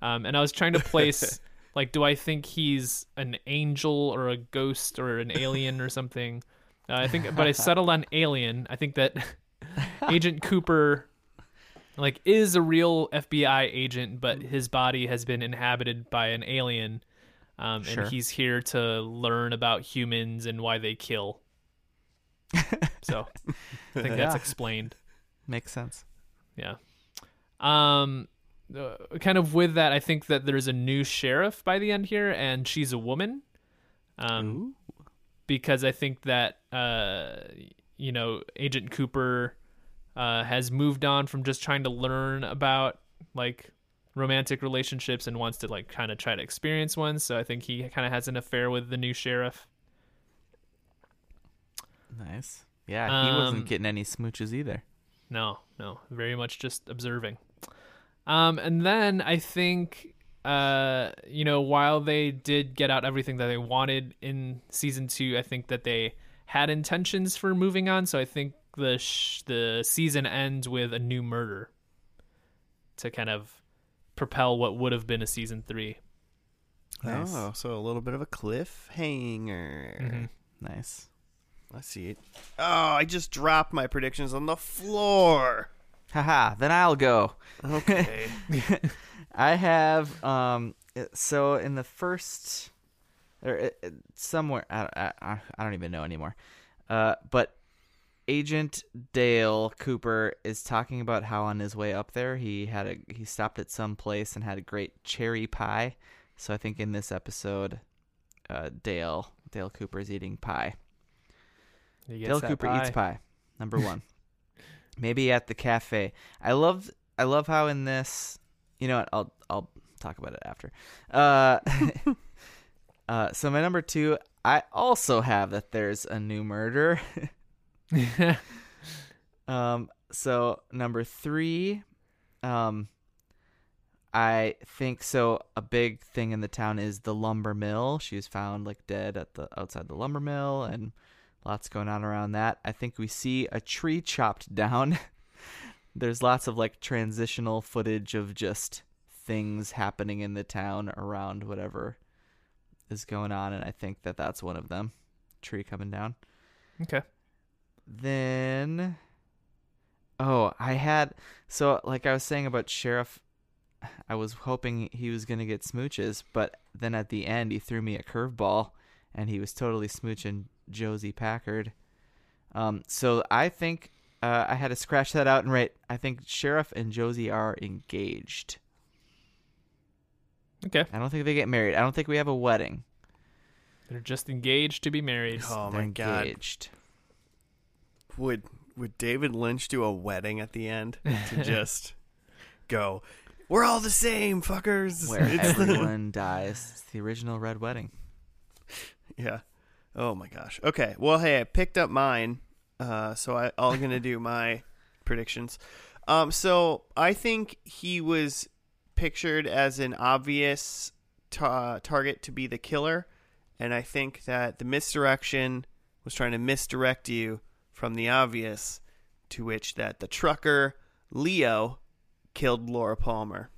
S3: Um, and I was trying to place like, do I think he's an angel or a ghost or an alien or something? Uh, I think, but I [LAUGHS] settled on alien. I think that [LAUGHS] [LAUGHS] Agent Cooper, like, is a real FBI agent, but his body has been inhabited by an alien. um,
S2: Sure.
S3: and he's here to learn about humans and why they kill. so I think that's
S2: Yeah.
S3: explained.
S2: Makes sense.
S3: Yeah. Um, uh, kind of with that, I think that there's a new sheriff by the end here, and she's a woman. Um, because I think that uh, you know, Agent Cooper uh, has moved on from just trying to learn about like romantic relationships and wants to like kind of try to experience one. So I think he kind of has an affair with the new sheriff.
S2: Nice. Yeah, he wasn't
S3: Um,
S2: getting any smooches either.
S3: No, no, very much just observing. Um, and then I think, uh, you know, while they did get out everything that they wanted in season two, I think that they had intentions for moving on. So I think the sh- the season ends with a new murder to kind of propel what would have been a season three.
S2: Nice.
S1: Oh, so a little bit of a cliffhanger.
S3: Mhm.
S2: Nice.
S1: I see it. Oh, I just dropped my predictions on the floor.
S2: Haha, then I'll go.
S1: Okay. [LAUGHS] [LAUGHS]
S2: I have um so in the first or uh, uh, somewhere I, I, I don't even know anymore. Uh but Agent Dale Cooper is talking about how on his way up there he had a he stopped at some place and had a great cherry pie. So I think in this episode uh Dale Dale Cooper is eating pie. Dale Cooper eats pie. Number [LAUGHS] one. Maybe at the cafe. I love I love how in this you know what, I'll I'll talk about it after. Uh [LAUGHS] [LAUGHS] uh so my number two, I also have that there's a new murder. [LAUGHS] um so number three, um I think so. A big thing in the town is the lumber mill. She was found like dead at the outside the lumber mill, and lots going on around that. I think we see a tree chopped down. There's lots of like transitional footage of just things happening in the town around whatever is going on, and I think that that's one of them. Tree coming down.
S3: okay.
S2: Then, oh, I had so like I was saying about Sheriff. I was hoping he was gonna get smooches, but then at the end he threw me a curveball, and he was totally smooching Josie Packard. Um, so I think uh, I had to scratch that out and write. I think Sheriff and Josie are engaged.
S3: Okay.
S2: I don't think they get married. I don't think we have a wedding.
S3: They're just engaged to be married.
S1: oh
S2: They're
S1: my god.
S2: engaged.
S1: Would would David Lynch do a wedding at the end to [LAUGHS] just go? We're all the same, fuckers.
S2: Where
S1: It's
S2: everyone [LAUGHS] dies. It's the original Red Wedding.
S1: Yeah. Oh my gosh. Okay. Well, hey, I picked up mine, uh, so I, I'm gonna do [LAUGHS] my predictions. Um, so I think he was pictured as an obvious ta- target to be the killer, and I think that the misdirection was trying to misdirect you from the obvious, to which that the trucker Leo killed Laura Palmer.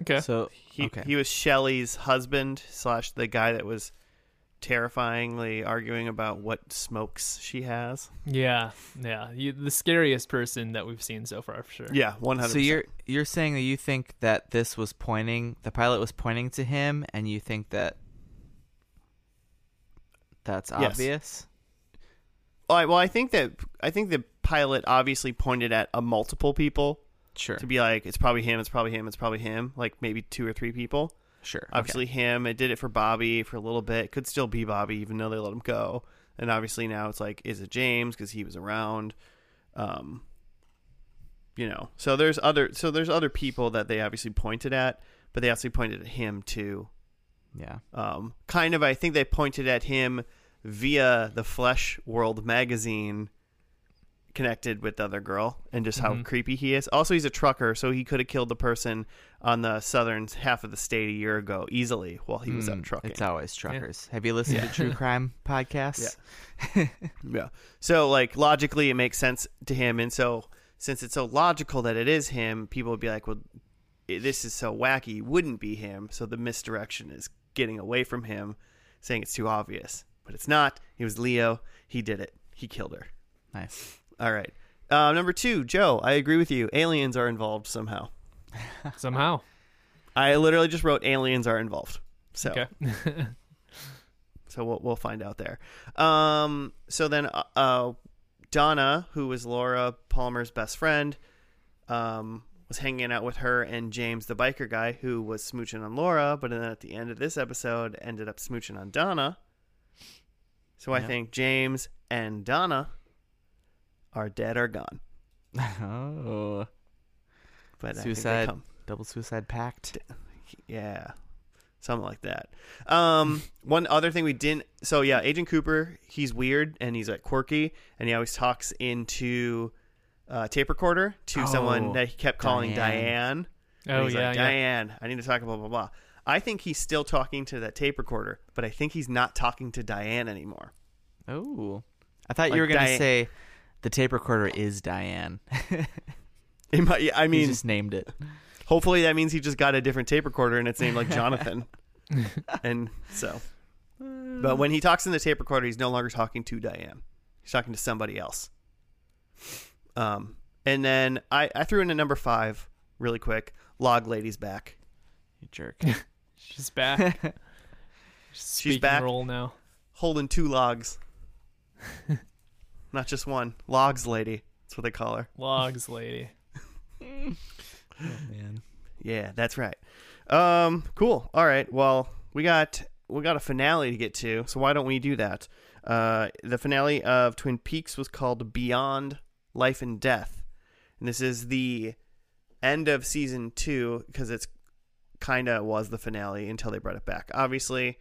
S3: Okay.
S2: So
S1: He
S2: okay.
S1: he was Shelly's husband slash the guy that was terrifyingly arguing about what smokes she has.
S3: Yeah, yeah. You, the scariest person that we've seen so far, for sure.
S1: Yeah, one hundred.
S2: So you're you're saying that you think that this was pointing the pilot was pointing to him and you think that that's
S1: Yes.
S2: obvious?
S1: well, I, well, I think that I think the pilot obviously pointed at a multiple people
S2: Sure.
S1: to be like, it's probably him, it's probably him, it's probably him. Like maybe two or three people.
S2: Sure.
S1: Obviously him. It did it for Bobby for a little bit. Could still be Bobby, even though they let him go. And obviously now it's like, is it James because he was around? Um, you know. So there's other. So there's other people that they obviously pointed at, but they actually pointed at him too.
S2: Yeah.
S1: Um, kind of, I think they pointed at him via the Flesh World magazine connected with the other girl and just how
S3: Mhm.
S1: creepy he is. Also, he's a trucker, so he could have killed the person on the southern half of the state a year ago easily while he was out
S2: Mm,
S1: trucking.
S2: It's always truckers. Have you listened to true [LAUGHS] crime podcasts? [LAUGHS]
S1: Yeah. So like logically it makes sense to him and so since it's so logical that it is him, people would be like, "Well, this is so wacky, it wouldn't be him." So the misdirection is getting away from him, saying it's too obvious. But it's not. He was Leo. He did it. He killed her.
S2: Nice.
S1: All right. Uh, number 2, Joe, I agree with you. Aliens are involved somehow.
S3: Somehow.
S1: I literally just wrote aliens are involved. So
S3: Okay. [LAUGHS]
S1: so we'll we'll find out there. Um, so then uh, uh, Donna, who was Laura Palmer's best friend, um, was hanging out with her and James, the biker guy, who was smooching on Laura, but then at the end of this episode, ended up smooching on Donna. So I
S2: Yeah.
S1: think James and Donna are dead or gone.
S2: oh,
S1: But I think they
S2: Suicide. double suicide pact.
S1: Yeah. Something like that. Um, [LAUGHS] one other thing we didn't. So yeah, Agent Cooper. He's weird and he's like quirky, and he always talks into uh, tape recorder to someone
S2: Oh,
S1: that he kept calling
S2: Diane.
S1: Diane.
S3: Oh
S1: he's
S3: yeah,
S1: like,
S3: yeah.
S1: Diane, I need to talk blah blah blah. I think he's still talking to that tape recorder, but I think he's not talking to Diane anymore.
S2: Oh, I thought
S1: Like
S2: you were gonna
S1: Diane-
S2: say the tape recorder is Diane. [LAUGHS]
S1: It might, I
S2: I
S1: mean,
S2: mean, just named it.
S1: hopefully that means he just got a different tape recorder and it's named like Jonathan. [LAUGHS] and so, but when he talks in the tape recorder, he's no longer talking to Diane. He's talking to somebody else. Um, and then I, I threw in a number five really quick. Log Lady's back.
S2: You jerk. [LAUGHS]
S3: She's back. She's speaking
S1: back.
S3: role now.
S1: Holding two logs. Not just one. Logs Lady. That's what they call her.
S3: Logs [LAUGHS] lady.
S2: oh man.
S1: Yeah, that's right. Um, cool. All right. Well, we got we got a finale to get to, so why don't we do that? Uh, the finale of Twin Peaks was called Beyond Life and Death, and this is the end of season two because it's kind of was the finale until they brought it back, obviously.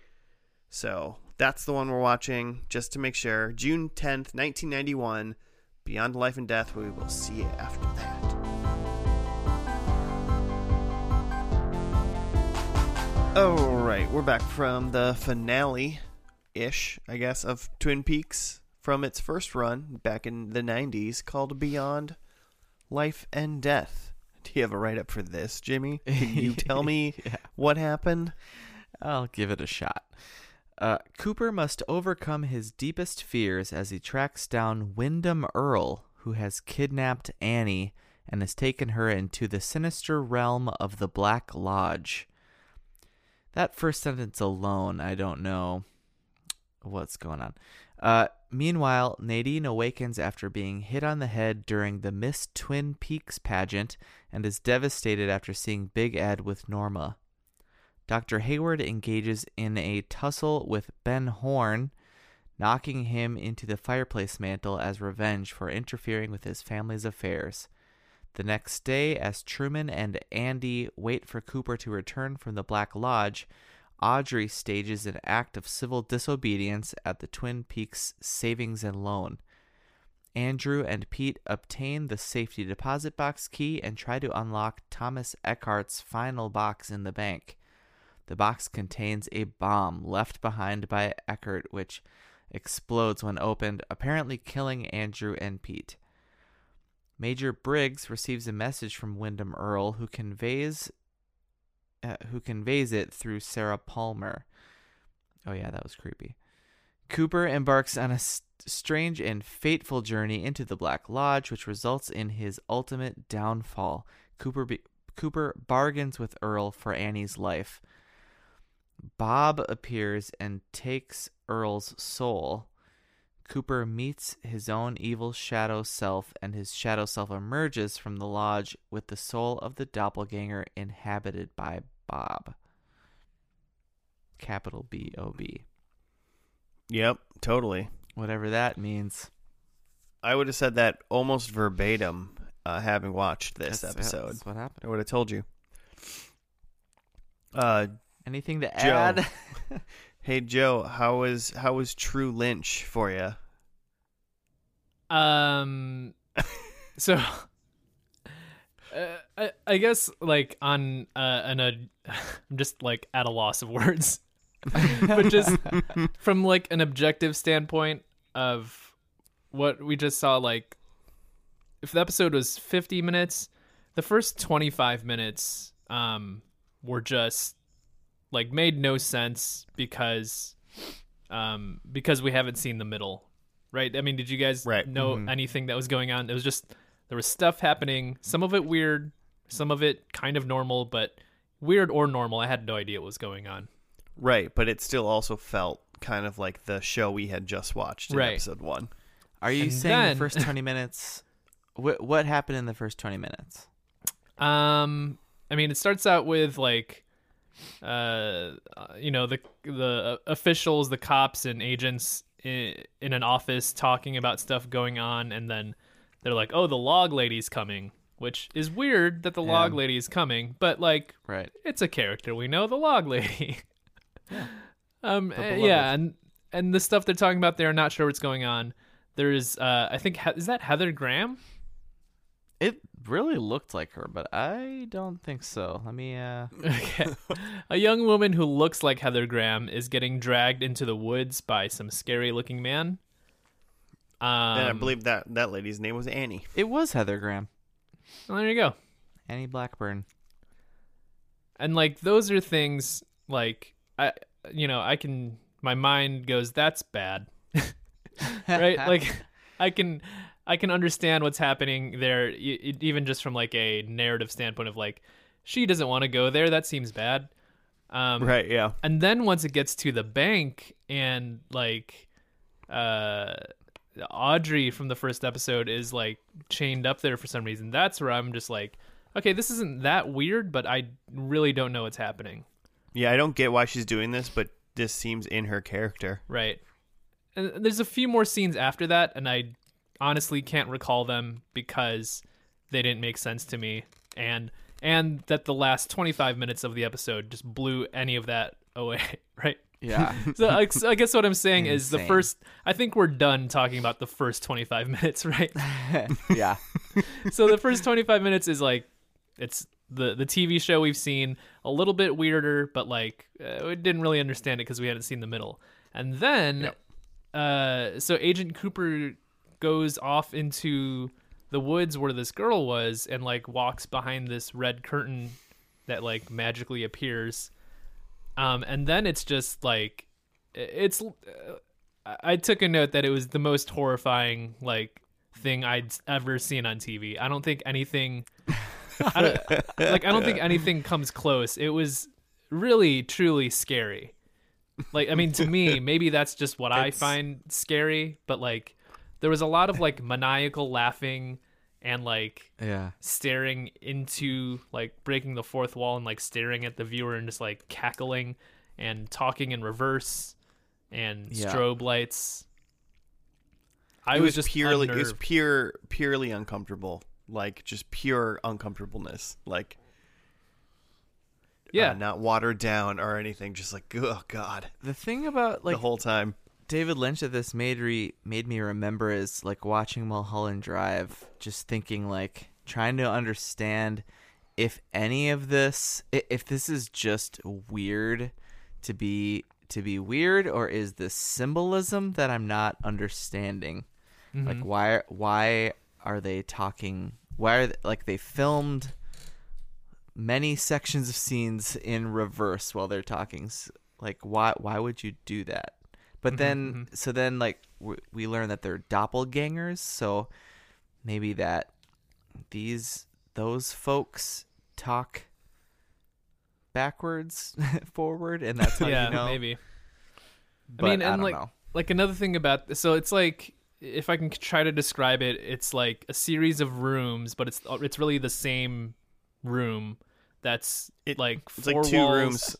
S1: So that's the one we're watching just to make sure. June tenth, nineteen ninety one. Beyond Life and Death. We will see you after that. All right, we're back from the finale ish, I guess, of Twin Peaks from its first run back in the 90s called Beyond Life and Death. Do you have a write up for this, Jimmy? Can you [LAUGHS] tell me
S2: Yeah.
S1: what happened?
S2: I'll give it a shot. Uh, Cooper must overcome his deepest fears as he tracks down Windom Earle, who has kidnapped Annie and has taken her into the sinister realm of the Black Lodge. That first sentence alone, I don't know what's going on. Uh, meanwhile, Nadine awakens after being hit on the head during the Miss Twin Peaks pageant and is devastated after seeing Big Ed with Norma. Dr. Hayward engages in a tussle with Ben Horne, knocking him into the fireplace mantle as revenge for interfering with his family's affairs. The next day, as Truman and Andy wait for Cooper to return from the Black Lodge, Audrey stages an act of civil disobedience at the Twin Peaks Savings and Loan. Andrew and Pete obtain the safety deposit box key and try to unlock Thomas Eckhardt's final box in the bank. The box contains a bomb left behind by Eckhardt, which explodes when opened, apparently killing Andrew and Pete. Major Briggs receives a message from Windom Earle, who conveys uh, who conveys it through Sarah Palmer. Oh yeah, that was creepy. Cooper embarks on a s- strange and fateful journey into the Black Lodge, which results in his ultimate downfall. Cooper be- Cooper bargains with Earle for Annie's life. Bob appears and takes Earle's soul. Cooper meets his own evil shadow self, and his shadow self emerges from the lodge with the soul of the doppelganger inhabited by Bob. Capital B O B.
S1: Yep, totally.
S2: Whatever that means.
S1: I would have said that almost verbatim, uh, having watched this
S2: That's-
S1: episode.
S2: That's what happened.
S1: I would have told you. Uh,
S2: Anything to
S1: Joe.
S2: add? [LAUGHS]
S1: hey Joe, how was how was True Lynch for you?
S3: Um, [LAUGHS] so uh, I, I guess like on uh, an a, [LAUGHS] I'm just like at a loss of words, but just from like an objective standpoint of what we just saw, like if the episode was 50 minutes, the first 25 minutes um were just like made no sense because um because we haven't seen the middle right i mean did you guys
S1: Right.
S3: know
S2: Mhm.
S3: anything that was going on it was just there was stuff happening some of it weird some of it kind of normal but weird or normal. I had no idea what was going on.
S1: Right, but it still also felt kind of like the show we had just watched in
S3: Right.
S1: episode one.
S2: Are you
S3: And
S2: saying
S3: then-
S2: the first [LAUGHS] 20 minutes? What what happened in the first 20 minutes?
S3: Um, I mean, it starts out with like, uh, you know, the the officials, the cops and agents in, in an office talking about stuff going on, and then they're like, "Oh, the log lady's coming," which is weird that the
S2: Yeah.
S3: log lady is coming, but like,
S2: Right.
S3: it's a character we know, the log lady. yeah. [LAUGHS] Um,
S2: The
S3: uh, yeah, and and the stuff they're talking about, they're not sure what's going on. There's, uh, I think, is that Heather Graham?
S2: It really looked like her, but I don't think so. Let me uh [LAUGHS]
S3: Okay. a young woman who looks like Heather Graham is getting dragged into the woods by some scary looking man. Um,
S1: and I believe that that lady's name was Annie.
S2: It was Heather Graham.
S3: well, there you go.
S2: Annie Blackburn.
S3: And like those are things like I, you know, I can. My mind goes, "That's bad," [LAUGHS] right? like [LAUGHS] I can, I can understand what's happening there, even just from like a narrative standpoint of like, she doesn't want to go there. That seems bad. Um,
S1: Right, yeah.
S3: and then once it gets to the bank and like uh audrey from the first episode is like chained up there for some reason that's where i'm just like okay this isn't that weird but i really don't know what's happening
S1: Yeah, I don't get why she's doing this, but this seems in her character.
S3: right and there's a few more scenes after that and i honestly can't recall them because they didn't make sense to me and and that the last 25 minutes of the episode just blew any of that away [LAUGHS] right
S2: Yeah. [LAUGHS]
S3: so I, I guess what I'm saying is the first. I think we're done talking about the first 25 [LAUGHS] minutes, right?
S2: yeah.
S3: so the first 25 minutes is like it's the the TV show we've seen a little bit weirder, but like uh, we didn't really understand it because we hadn't seen the middle. And then, uh, so Agent Cooper goes off into the woods where this girl was and like walks behind this red curtain that like magically appears. Um and then it's just like it's uh, I- took a note that it was the most horrifying like thing i'd ever seen on tv i don't think anything I don't, like i don't think anything comes close. It was really truly scary. Like i mean to me maybe that's just what i find scary but like there was a lot of like maniacal laughing and like
S2: Yeah.
S3: staring into like breaking the fourth wall and like staring at the viewer and just like cackling and talking in reverse and
S2: Yeah.
S3: strobe lights. I
S1: it
S3: was,
S1: was,
S3: just
S1: purely it was pure purely uncomfortable. Like just pure uncomfortableness. Like
S3: yeah.
S1: uh, not watered down or anything. Just like oh god,
S2: The thing about like
S1: the whole time.
S2: David Lynch that this made re- made me remember is like watching Mulholland Drive, just thinking like trying to understand if any of this if this is just weird to be to be weird or is this symbolism that I'm not understanding.
S3: Mm-hmm.
S2: Like why why are they talking why are they, like they filmed many sections of scenes in reverse while they're talking like why why would you do that but mm-hmm, then mm-hmm. so then like we, we learn that they're doppelgangers so maybe that these those folks talk backwards [LAUGHS] forward and that's how [LAUGHS]
S3: yeah,
S2: you know
S3: maybe.
S2: but
S3: I mean, and
S2: don't
S3: like
S2: know.
S3: like another thing about so it's like if I can try to describe it, it's like a series of rooms, but it's uh, it's really the same room. That's
S1: It-
S3: like
S1: It's
S3: four
S1: like two
S3: walls.
S1: rooms.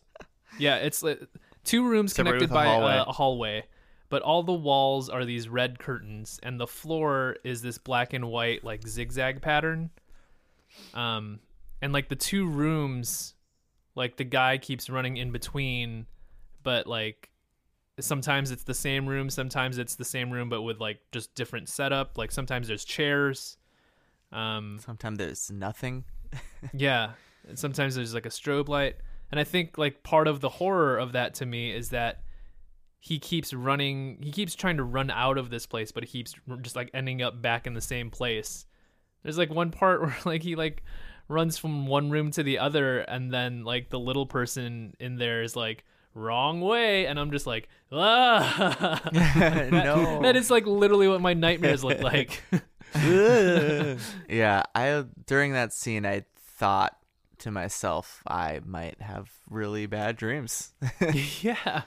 S3: Yeah, it's like two rooms
S1: Separated
S3: connected
S1: with a
S3: by
S1: hallway.
S3: A, a hallway, but all the walls are these red curtains, and the floor is this black and white like zigzag pattern. Um, and like the two rooms, like the guy keeps running in between, but like sometimes it's the same room, sometimes it's the same room but with like just different setup. Like sometimes there's chairs. Um,
S2: sometimes there's nothing [LAUGHS]
S3: yeah. And sometimes there's like a strobe light. And I think like part of the horror of that to me is that he keeps running, he keeps trying to run out of this place, but he keeps just like ending up back in the same place. There's like one part [LAUGHS] where like he like runs from one room to the other and then like the little person in there is like wrong way and I'm just like ah [LAUGHS] That- [LAUGHS]
S2: No.
S3: that is like literally what my nightmares look like
S2: yeah, I during that scene I thought to myself, I might have really bad dreams. [LAUGHS] [LAUGHS]
S3: yeah.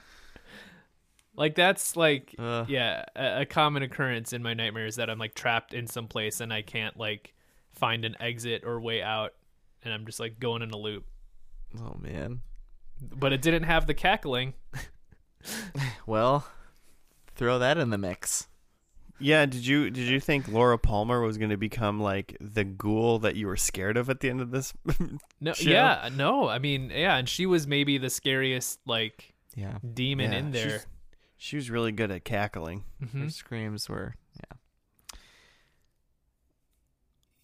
S3: Like that's like yeah, a, a common occurrence in my nightmares that I'm like trapped in some place and I can't like find an exit or way out and I'm just like going in a loop.
S2: Oh man.
S3: But it didn't have the cackling. [LAUGHS]
S2: Well, throw that in the mix.
S1: Yeah, did you did you think Laura Palmer was going to become like the ghoul that you were scared of at the end of this? [LAUGHS]
S3: No,
S1: Show?
S3: yeah, no. I mean, yeah, and she was maybe the scariest like
S2: Yeah.
S3: demon
S1: Yeah,
S3: in there.
S1: she's- she was really good at cackling.
S3: Mhm.
S2: Her screams were yeah.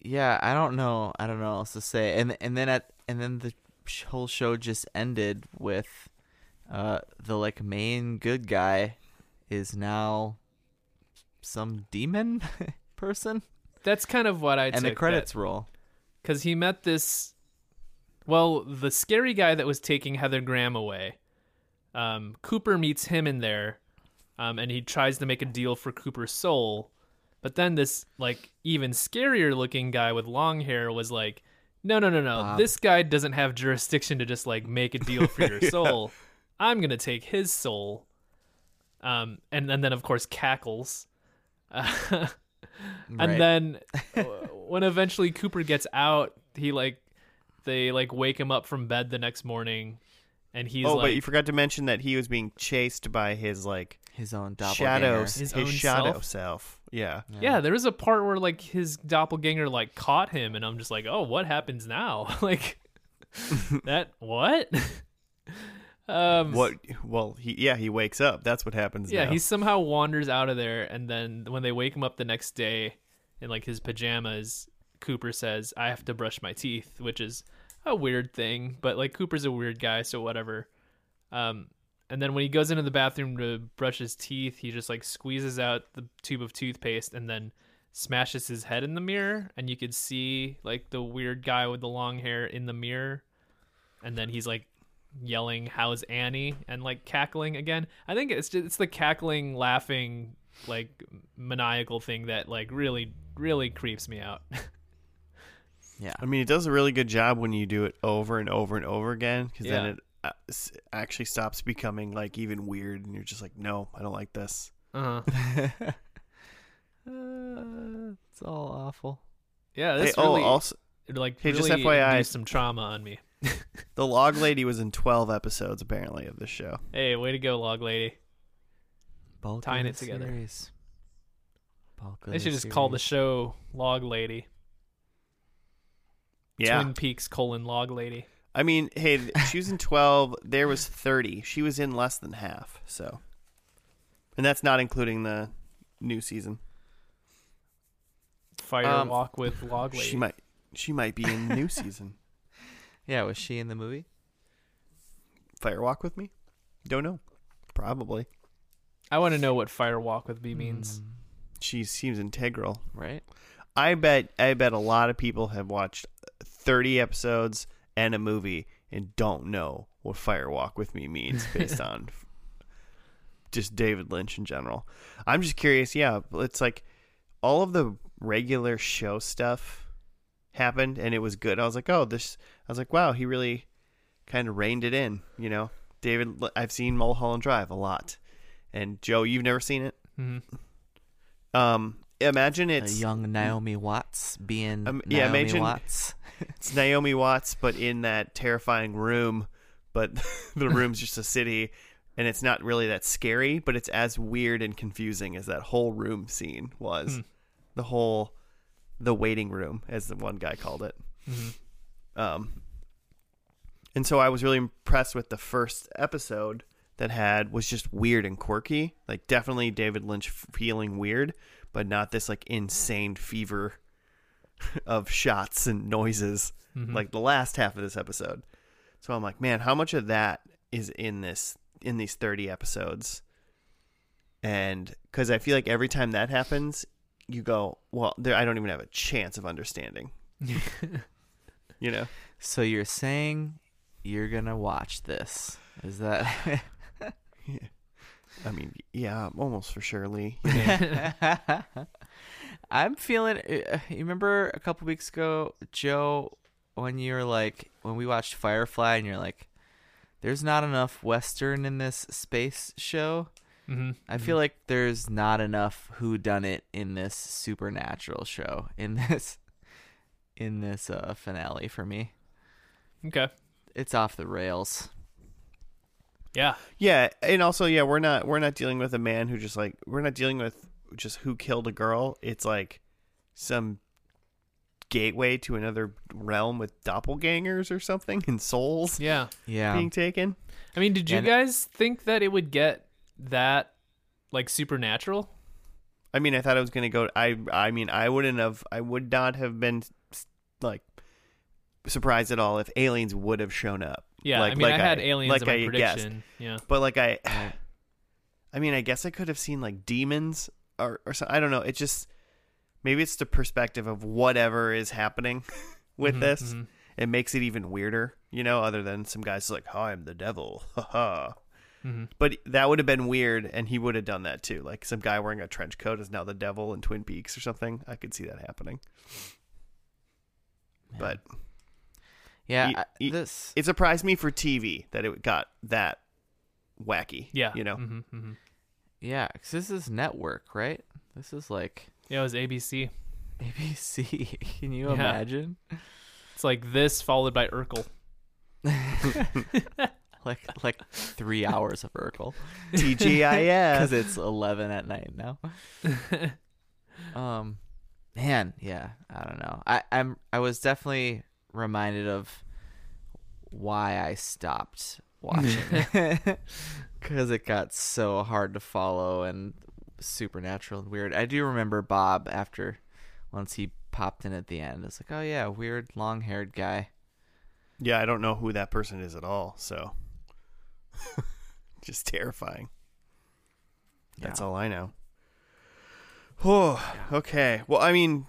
S2: Yeah, I don't know. I don't know what else to say. And and then at and then the whole show just ended with uh the like main good guy is now some demon [LAUGHS] person
S3: That's kind of what I
S2: and the credits roll.
S3: because he met this. Well, the scary guy that was taking Heather Graham away. Um, Cooper meets him in there, um, and he tries to make a deal for Cooper's soul. But then this like even scarier looking guy with long hair was like, "No, no, no, no!
S2: Bob.
S3: This guy doesn't have jurisdiction to just like make a deal for your [LAUGHS] soul. I'm gonna take his soul." Um, and, and then of course cackles. [LAUGHS] Uh,
S2: Right.
S3: and then [LAUGHS] uh, when eventually Cooper gets out, he like they like wake him up from bed the next morning, and he's
S1: oh,
S3: like,
S1: but you forgot to mention that he was being chased by his like
S2: his own doppelganger.
S1: shadows,
S3: His
S1: his,
S3: own
S1: shadow
S3: self?
S1: self. Yeah.
S3: yeah, there was a part where like his doppelganger like caught him, and I'm just like, oh, what happens now? [LAUGHS] like that what? Um,
S1: What? Well, he yeah he wakes up. That's what happens.
S3: Yeah,
S1: now.
S3: he somehow wanders out of there, and then when they wake him up the next day in like his pajamas, Cooper says, "I have to brush my teeth," which is a weird thing, but like Cooper's a weird guy, so whatever. Um, and then when he goes into the bathroom to brush his teeth, he just like squeezes out the tube of toothpaste and then smashes his head in the mirror, and you could see like the weird guy with the long hair in the mirror, and then he's like yelling how's annie and like cackling again i think it's just, it's the cackling laughing like maniacal thing that like really really creeps me out [LAUGHS]
S2: Yeah.
S1: I mean, it does a really good job when you do it over and over and over again, because
S3: Yeah.
S1: then it uh, actually stops becoming like even weird, and you're just like, no, I don't like this.
S3: uh-huh [LAUGHS] [LAUGHS]
S2: Uh, it's all awful.
S3: yeah
S1: Hey,
S3: this
S1: oh,
S3: really
S1: also,
S3: it, like
S1: hey, just FYI.
S3: induced some trauma on me [LAUGHS]
S1: the log lady was in 12 episodes apparently of this show.
S3: hey way to go log lady
S2: Bulk
S3: Tying it together.
S2: series. Bulk
S3: they should just call the show log lady
S1: Yeah,
S3: twin peaks colon log lady
S1: I mean, hey, she was in 12. There was 30. She was in less than half. So, and that's not including the new season.
S3: fire
S2: Um,
S3: walk with log lady
S1: She might, she might be in the new season.
S2: Yeah, was she in the movie?
S1: Firewalk with me? Don't know. Probably.
S3: i want to know what fire walk with me means
S2: Mm,
S1: She seems integral.
S2: right?
S1: I bet. I bet a lot of people have watched 30 episodes and a movie and don't know what Firewalk with me means based [LAUGHS] on just David Lynch in general. I'm just curious. Yeah, it's like all of the regular show stuff happened and it was good. I was like, oh, this. I was like, wow, he really kind of reined it in. You know, David. I've seen Mulholland Drive a lot, and Joe, you've never seen it.
S3: hmm
S1: Um, imagine
S2: A
S1: it's
S2: young Naomi Watts being
S1: Um, yeah,
S2: Naomi
S1: imagine-
S2: Watts. [LAUGHS] [LAUGHS]
S1: It's Naomi Watts, but in that terrifying room. But [LAUGHS] the room's just a city, and it's not really that scary. But it's as weird and confusing as that whole room scene was.
S3: Hmm.
S1: The whole, the waiting room, as the one guy called it.
S3: hmm
S1: Um, and so I was really impressed with the first episode that had was just weird and quirky, like definitely David Lynch feeling weird, but not this like insane fever [LAUGHS] of shots and noises
S3: Mhm.
S1: like the last half of this episode. So I'm like, man, how much of that is in this in these 30 episodes? And cuz I feel like every time that happens, you go, well, there I don't even have a chance of understanding, [LAUGHS] you know.
S2: So you're saying you're gonna watch this? Is that? [LAUGHS]
S1: I mean, yeah, almost for sure, Lee. [LAUGHS]
S2: I'm feeling. uh, You remember a couple weeks ago, Joe when you're like when we watched Firefly and you're like, there's not enough Western in this space show.
S3: Hmm
S2: I feel like there's not enough who done it in this supernatural show in [LAUGHS] this in this uh finale for me.
S3: Okay.
S2: It's off the rails.
S3: Yeah.
S1: Yeah, and also yeah, we're not we're not dealing with a man who just like we're not dealing with just who killed a girl. It's like some gateway to another realm with doppelgangers or something [LAUGHS] and souls
S3: Yeah.
S2: Yeah.
S1: being taken.
S3: I mean, did you
S2: And-
S3: guys think that it would get that like supernatural?
S1: I mean, I thought I was going to go I I mean, I wouldn't have I would not have been like surprised at all if aliens would have shown up.
S3: Yeah.
S1: Like-
S3: I mean,
S1: like
S3: I had
S1: I-
S3: aliens
S1: like
S3: in my
S1: I guessed.
S3: prediction. Yeah.
S1: But like I I mean, I guess I could have seen like demons or or something. I don't know. It just maybe it's the perspective of whatever is happening [LAUGHS] with
S3: Mhm,
S1: this.
S3: mhm.
S1: It makes it even weirder, you know, other than some guys like, "Oh, I'm the devil." [LAUGHS] Haha.
S3: Mhm.
S1: But that would have been weird and he would have done that too. Like some guy wearing a trench coat is now the devil in Twin Peaks or something. I could see that happening. But
S2: Yeah,
S1: Y-
S2: I-
S1: y-
S2: this
S1: it surprised me for TV that it got that wacky.
S3: Yeah.
S1: You know.
S3: Mm-hmm, hmm
S2: yeah, 'cause this is network, right? This is like
S3: Yeah, it was ABC.
S2: ABC. [LAUGHS] Can you
S3: Yeah.
S2: imagine?
S3: It's like this followed by Urkel. [LAUGHS] [LAUGHS] [LAUGHS]
S2: Like like 3 hours of Urkel.
S1: TGIF.
S2: because [LAUGHS] it's 11 at night now [LAUGHS] um man yeah i don't know. I i'm i was definitely reminded of why i stopped watching because it got so hard to follow and supernatural and weird. I do remember bob after once he popped in at the end it's like oh yeah weird long haired guy.
S1: Yeah, I don't know who that person is at all, so [LAUGHS] just terrifying. That's
S2: Yeah.
S1: all I know. Oh, okay. Well, I mean,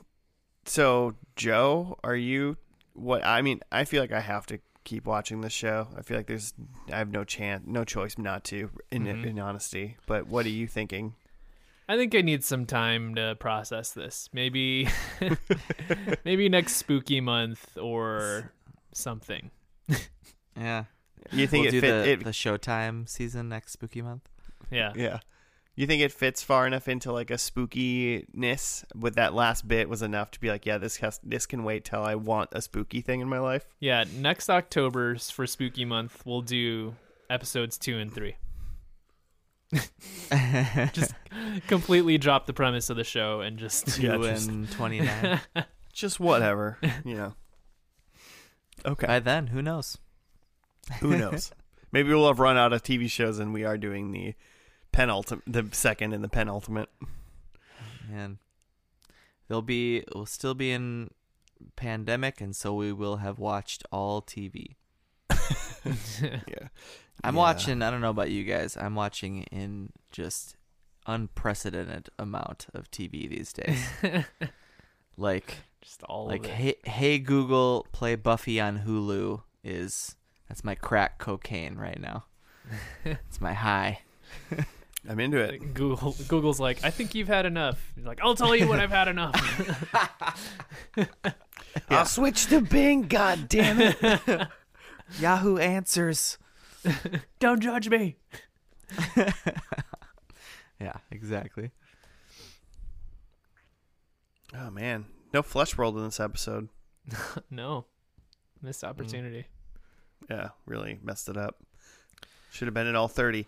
S1: so Joe, are you what I mean, I feel like I have to keep watching this show. I feel like there's I have no chance, no choice not to in
S3: Mhm.
S1: in honesty. But what are you thinking?
S3: I think I need some time to process this. Maybe, [LAUGHS] [LAUGHS] maybe next spooky month or something.
S2: yeah
S1: You think
S2: we'll
S1: it
S2: do
S1: fit
S2: the,
S1: it
S2: the showtime season next spooky month
S3: Yeah.
S1: Yeah. You think it fits far enough into like a spookiness with that last bit was enough to be like, yeah, this has this can wait till I want a spooky thing in my life.
S3: Yeah. Next October's for spooky month, we'll do episodes two and three. [LAUGHS] Just completely drop the premise of the show and just
S2: two
S1: Yeah, just-
S2: and 29 [LAUGHS]
S1: Just whatever, you know. [LAUGHS] Okay.
S2: By then, who knows?
S1: Who knows? [LAUGHS] Maybe we'll have run out of TV shows and we are doing the penultimate the second and the penultimate.
S2: Oh, man, they'll be we'll still be in pandemic, and so we will have watched all TV. [LAUGHS]
S1: Yeah. [LAUGHS]
S2: I'm
S1: Yeah.
S2: watching. I don't know about you guys. I'm watching in just unprecedented amount of TV these days. like
S3: just all
S2: like hey hey Google, play Buffy on Hulu is that's my crack cocaine right now. [LAUGHS] it's my high. [LAUGHS]
S1: I'm into it.
S3: Google Google's like, I think you've had enough. You're like, I'll tell you when I've had enough. [LAUGHS]
S1: I'll switch to Bing, god damn it.
S2: Yahoo Answers.
S3: Don't judge me.
S2: Yeah, exactly.
S1: Oh man. No flesh world in this episode.
S3: No, missed opportunity.
S1: Yeah, really messed it up. Should have been in all 30.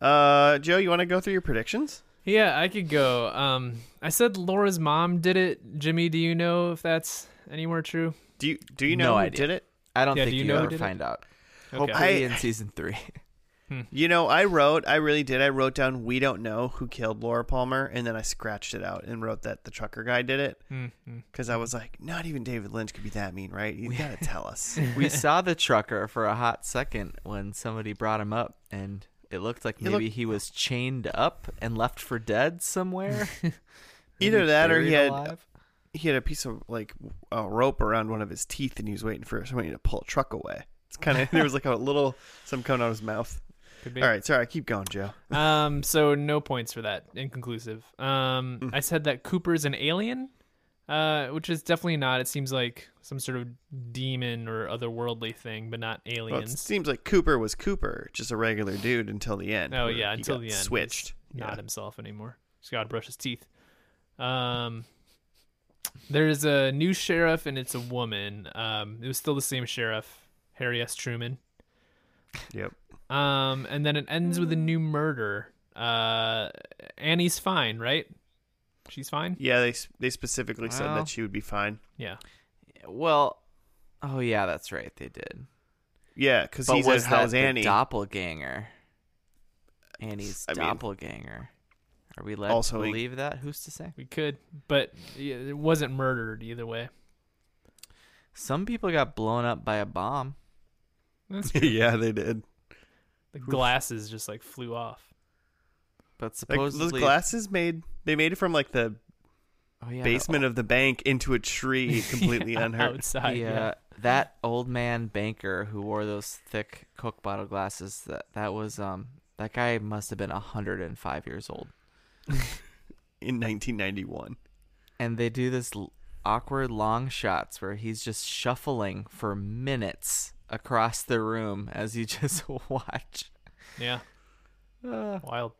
S1: Uh, Joe, you want to go through your predictions?
S3: Yeah, I could go. Um, I said Laura's mom did it. Jimmy, do you know if that's any more true?
S1: Do you do you know
S2: No
S1: who
S2: idea.
S1: did it?
S2: I don't
S3: Yeah,
S2: think
S3: do you
S2: you,
S3: know
S2: ever
S3: did it?
S2: find out.
S3: Okay.
S2: Hopefully
S1: I-
S2: in season three. [LAUGHS]
S1: You know, I wrote, I really did. I wrote down, we don't know who killed Laura Palmer, and then I scratched it out and wrote that the trucker guy did it
S3: Mm, mm.
S1: because I was like, not even David Lynch could be that mean, right? You gotta [LAUGHS] tell us.
S2: we [LAUGHS] saw the trucker for a hot second when somebody brought him up, and it looked like maybe
S1: looked-
S2: he was chained up and left for dead somewhere. [LAUGHS]
S1: Either that or he had-
S2: alive.
S1: He had a piece of like a rope around one of his teeth, and he was waiting for somebody to pull a truck away. It's kind of there was like a little something coming out of his mouth.
S3: Could be.
S1: All right, sorry, keep going, Joe. [LAUGHS]
S3: Um, so no points for that. Inconclusive. Um,
S1: Mm.
S3: I said that Cooper's an alien. Uh, which is definitely not. It seems like some sort of demon or otherworldly thing, but not
S1: Well, it
S3: aliens.
S1: seems like Cooper was Cooper, just a regular dude until the end.
S3: oh
S1: where
S3: yeah,
S1: he
S3: until
S1: got
S3: the end, he's
S1: switched.
S3: not
S1: Yeah.
S3: himself anymore. He's got to brush his teeth. Um, there's a new sheriff, and it's a woman. Um, it was still the same sheriff, Harry S. Truman.
S1: Yep.
S3: Um, and then it ends with a new murder. Uh, Annie's fine, right? She's fine.
S1: Yeah, they they specifically said
S2: Well-
S1: that she would be fine.
S3: Yeah.
S2: Well, oh yeah, that's right. They did.
S1: Yeah, because
S2: But
S1: he
S2: was
S1: says,
S2: that
S1: "How's
S2: the
S1: Annie?"
S2: doppelganger? Annie's
S1: I mean-
S2: doppelganger. Are we led
S1: Also,
S2: to
S1: he-
S2: believe that? Who's to say?
S3: We could, but yeah, it wasn't murdered either way.
S2: Some people got blown up by a bomb.
S3: That's [LAUGHS]
S1: yeah, they did.
S3: The glasses just like flew off.
S2: But
S1: Like
S2: supposedly,
S1: those glasses made they made it from like the
S2: oh, yeah,
S1: basement
S2: the,
S1: of the bank into a tree, [LAUGHS] completely
S3: Yeah,
S1: unhurt.
S3: outside.
S2: the,
S3: yeah.
S2: uh, that old man banker who wore those thick Coke bottle glasses. That that was um that guy must have been hundred and five years old. [LAUGHS]
S1: in 1991.
S2: And they do this awkward long shots where he's just shuffling for minutes across the room as you [LAUGHS] just watch.
S3: yeah,
S2: Uh,
S3: wild.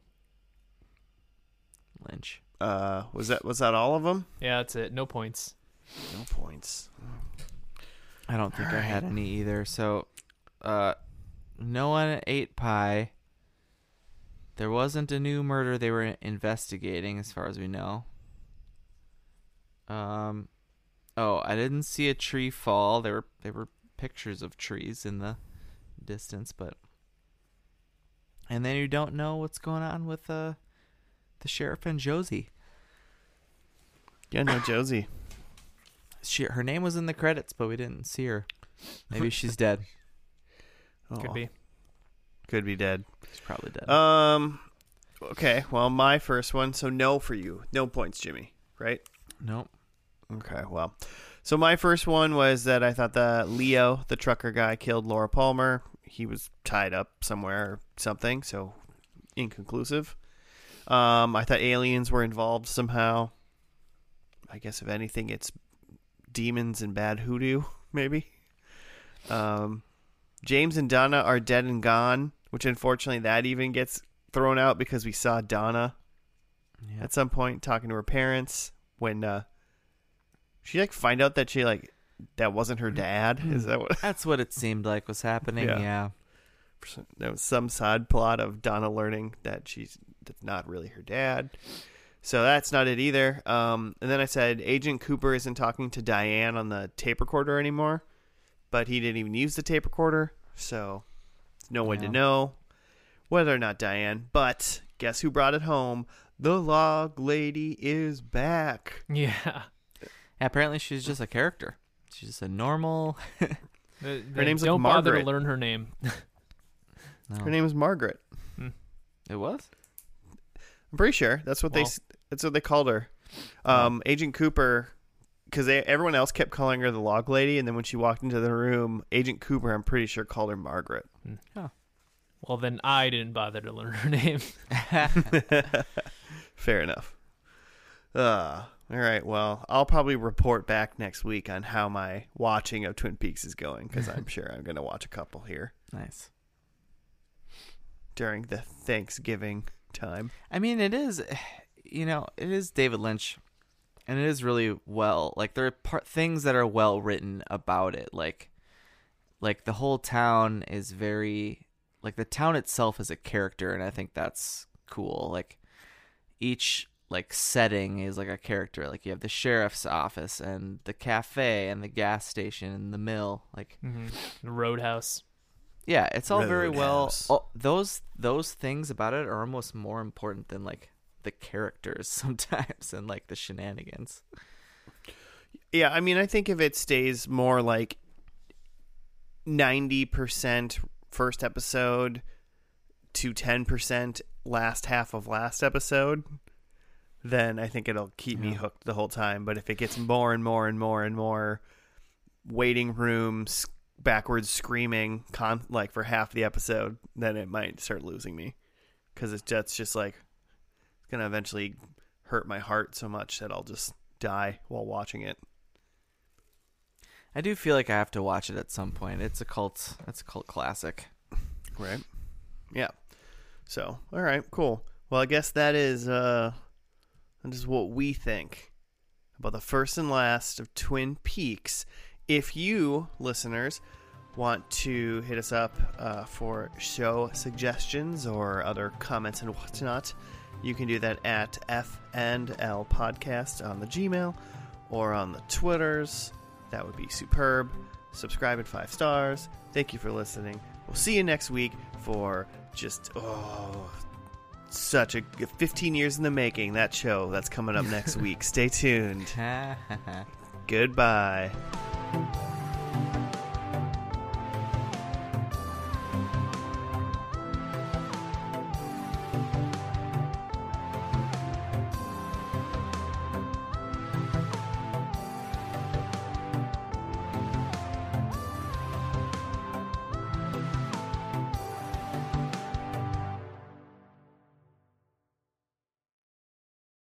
S2: Lynch.
S1: Uh, was that was that all of them?
S3: Yeah, that's it. No points.
S1: No points.
S2: I don't think I had any either. So, uh, no one ate pie. There wasn't a new murder they were investigating, as far as we know. Um, oh, I didn't see a tree fall. There were they were pictures of trees in the distance, but and then you don't know what's going on with uh the sheriff and Josie.
S1: Yeah, no, Josie. [COUGHS]
S2: She her name was in the credits, but we didn't see her. Maybe [LAUGHS] she's dead.
S3: Could be.
S1: Could be dead.
S2: She's probably dead.
S1: Um. Okay. Well, my first one. So no for you. No points, Jimmy. Right.
S2: nope.
S1: Okay. Well, so my first one was that I thought that Leo, the trucker guy, killed Laura Palmer. He was tied up somewhere or something. So inconclusive. Um, I thought aliens were involved somehow. I guess if anything, it's demons and bad hoodoo, [LAUGHS] maybe. Um, James and Donna are dead and gone, which unfortunately that even gets thrown out because we saw Donna
S2: Yeah.
S1: at some point talking to her parents when uh she like find out that she like that wasn't her dad is that what [LAUGHS]
S2: That's what it seemed like was happening.
S1: Yeah.
S2: Yeah.
S1: there was some side plot of donna learning that she's that's not really her dad so that's not it either um and then i said agent cooper isn't talking to diane on the tape recorder anymore but he didn't even use the tape recorder so no way to know whether or not diane but guess who brought it home the log lady is back [LAUGHS]
S3: Yeah.
S2: Apparently, she's just a character. She's just a normal. [LAUGHS]
S3: Her
S1: name's,
S3: Don't bother to
S1: Margaret.
S3: learn her name. [LAUGHS]
S2: No.
S1: her name is margaret
S2: It was.
S1: I'm pretty sure that's what they
S3: Well.
S1: s that's what they called her. Um, Agent Cooper, because everyone else kept calling her the log lady, and then when she walked into the room, Agent Cooper, I'm pretty sure called her Margaret.
S3: well, then I didn't bother to learn her name. [LAUGHS]
S1: Fair enough. Uh, all right. Well, I'll probably report back next week on how my watching of Twin Peaks is going, because I'm [LAUGHS] sure I'm going to watch a couple here
S2: Nice.
S1: during the Thanksgiving time.
S2: I mean, it is. [SIGHS] You know, it is David Lynch, and it is really well. Like there are part things that are well written about it. Like, like the whole town is very like the town itself is a character, and I think that's cool. Like each like setting is like a character. Like you have the sheriff's office and the cafe and the gas station and the mill. Like
S3: hmm The Roadhouse.
S2: yeah, it's all very well.
S1: Roadhouse.
S2: Oh, those those things about it are almost more important than like the characters [LAUGHS] sometimes and like the shenanigans.
S1: Yeah, I mean, I think if it stays more like 90% first episode to 10% last half of last episode, then I think it'll keep me hooked the whole time. But if it gets more and more and more and more waiting rooms, backwards screaming, con- like for half the episode, then it might start losing me. Because it's just, just like, it's going to eventually hurt my heart so much that I'll just die while watching it.
S2: I do feel like I have to watch it at some point. It's a cult. It's a cult classic.
S1: Right. Yeah. So, all right, cool. Well, I guess that is uh that is what we think about the first and last of Twin Peaks. If you listeners want to hit us up uh, for show suggestions or other comments and whatnot, you can do that at F and L Podcast on the Gmail or on the Twitters. That would be superb. Subscribe at five stars. Thank you for listening. We'll see you next week for just oh such a 15 years in the making that show that's coming up next [LAUGHS] week. Stay tuned. [LAUGHS] Goodbye.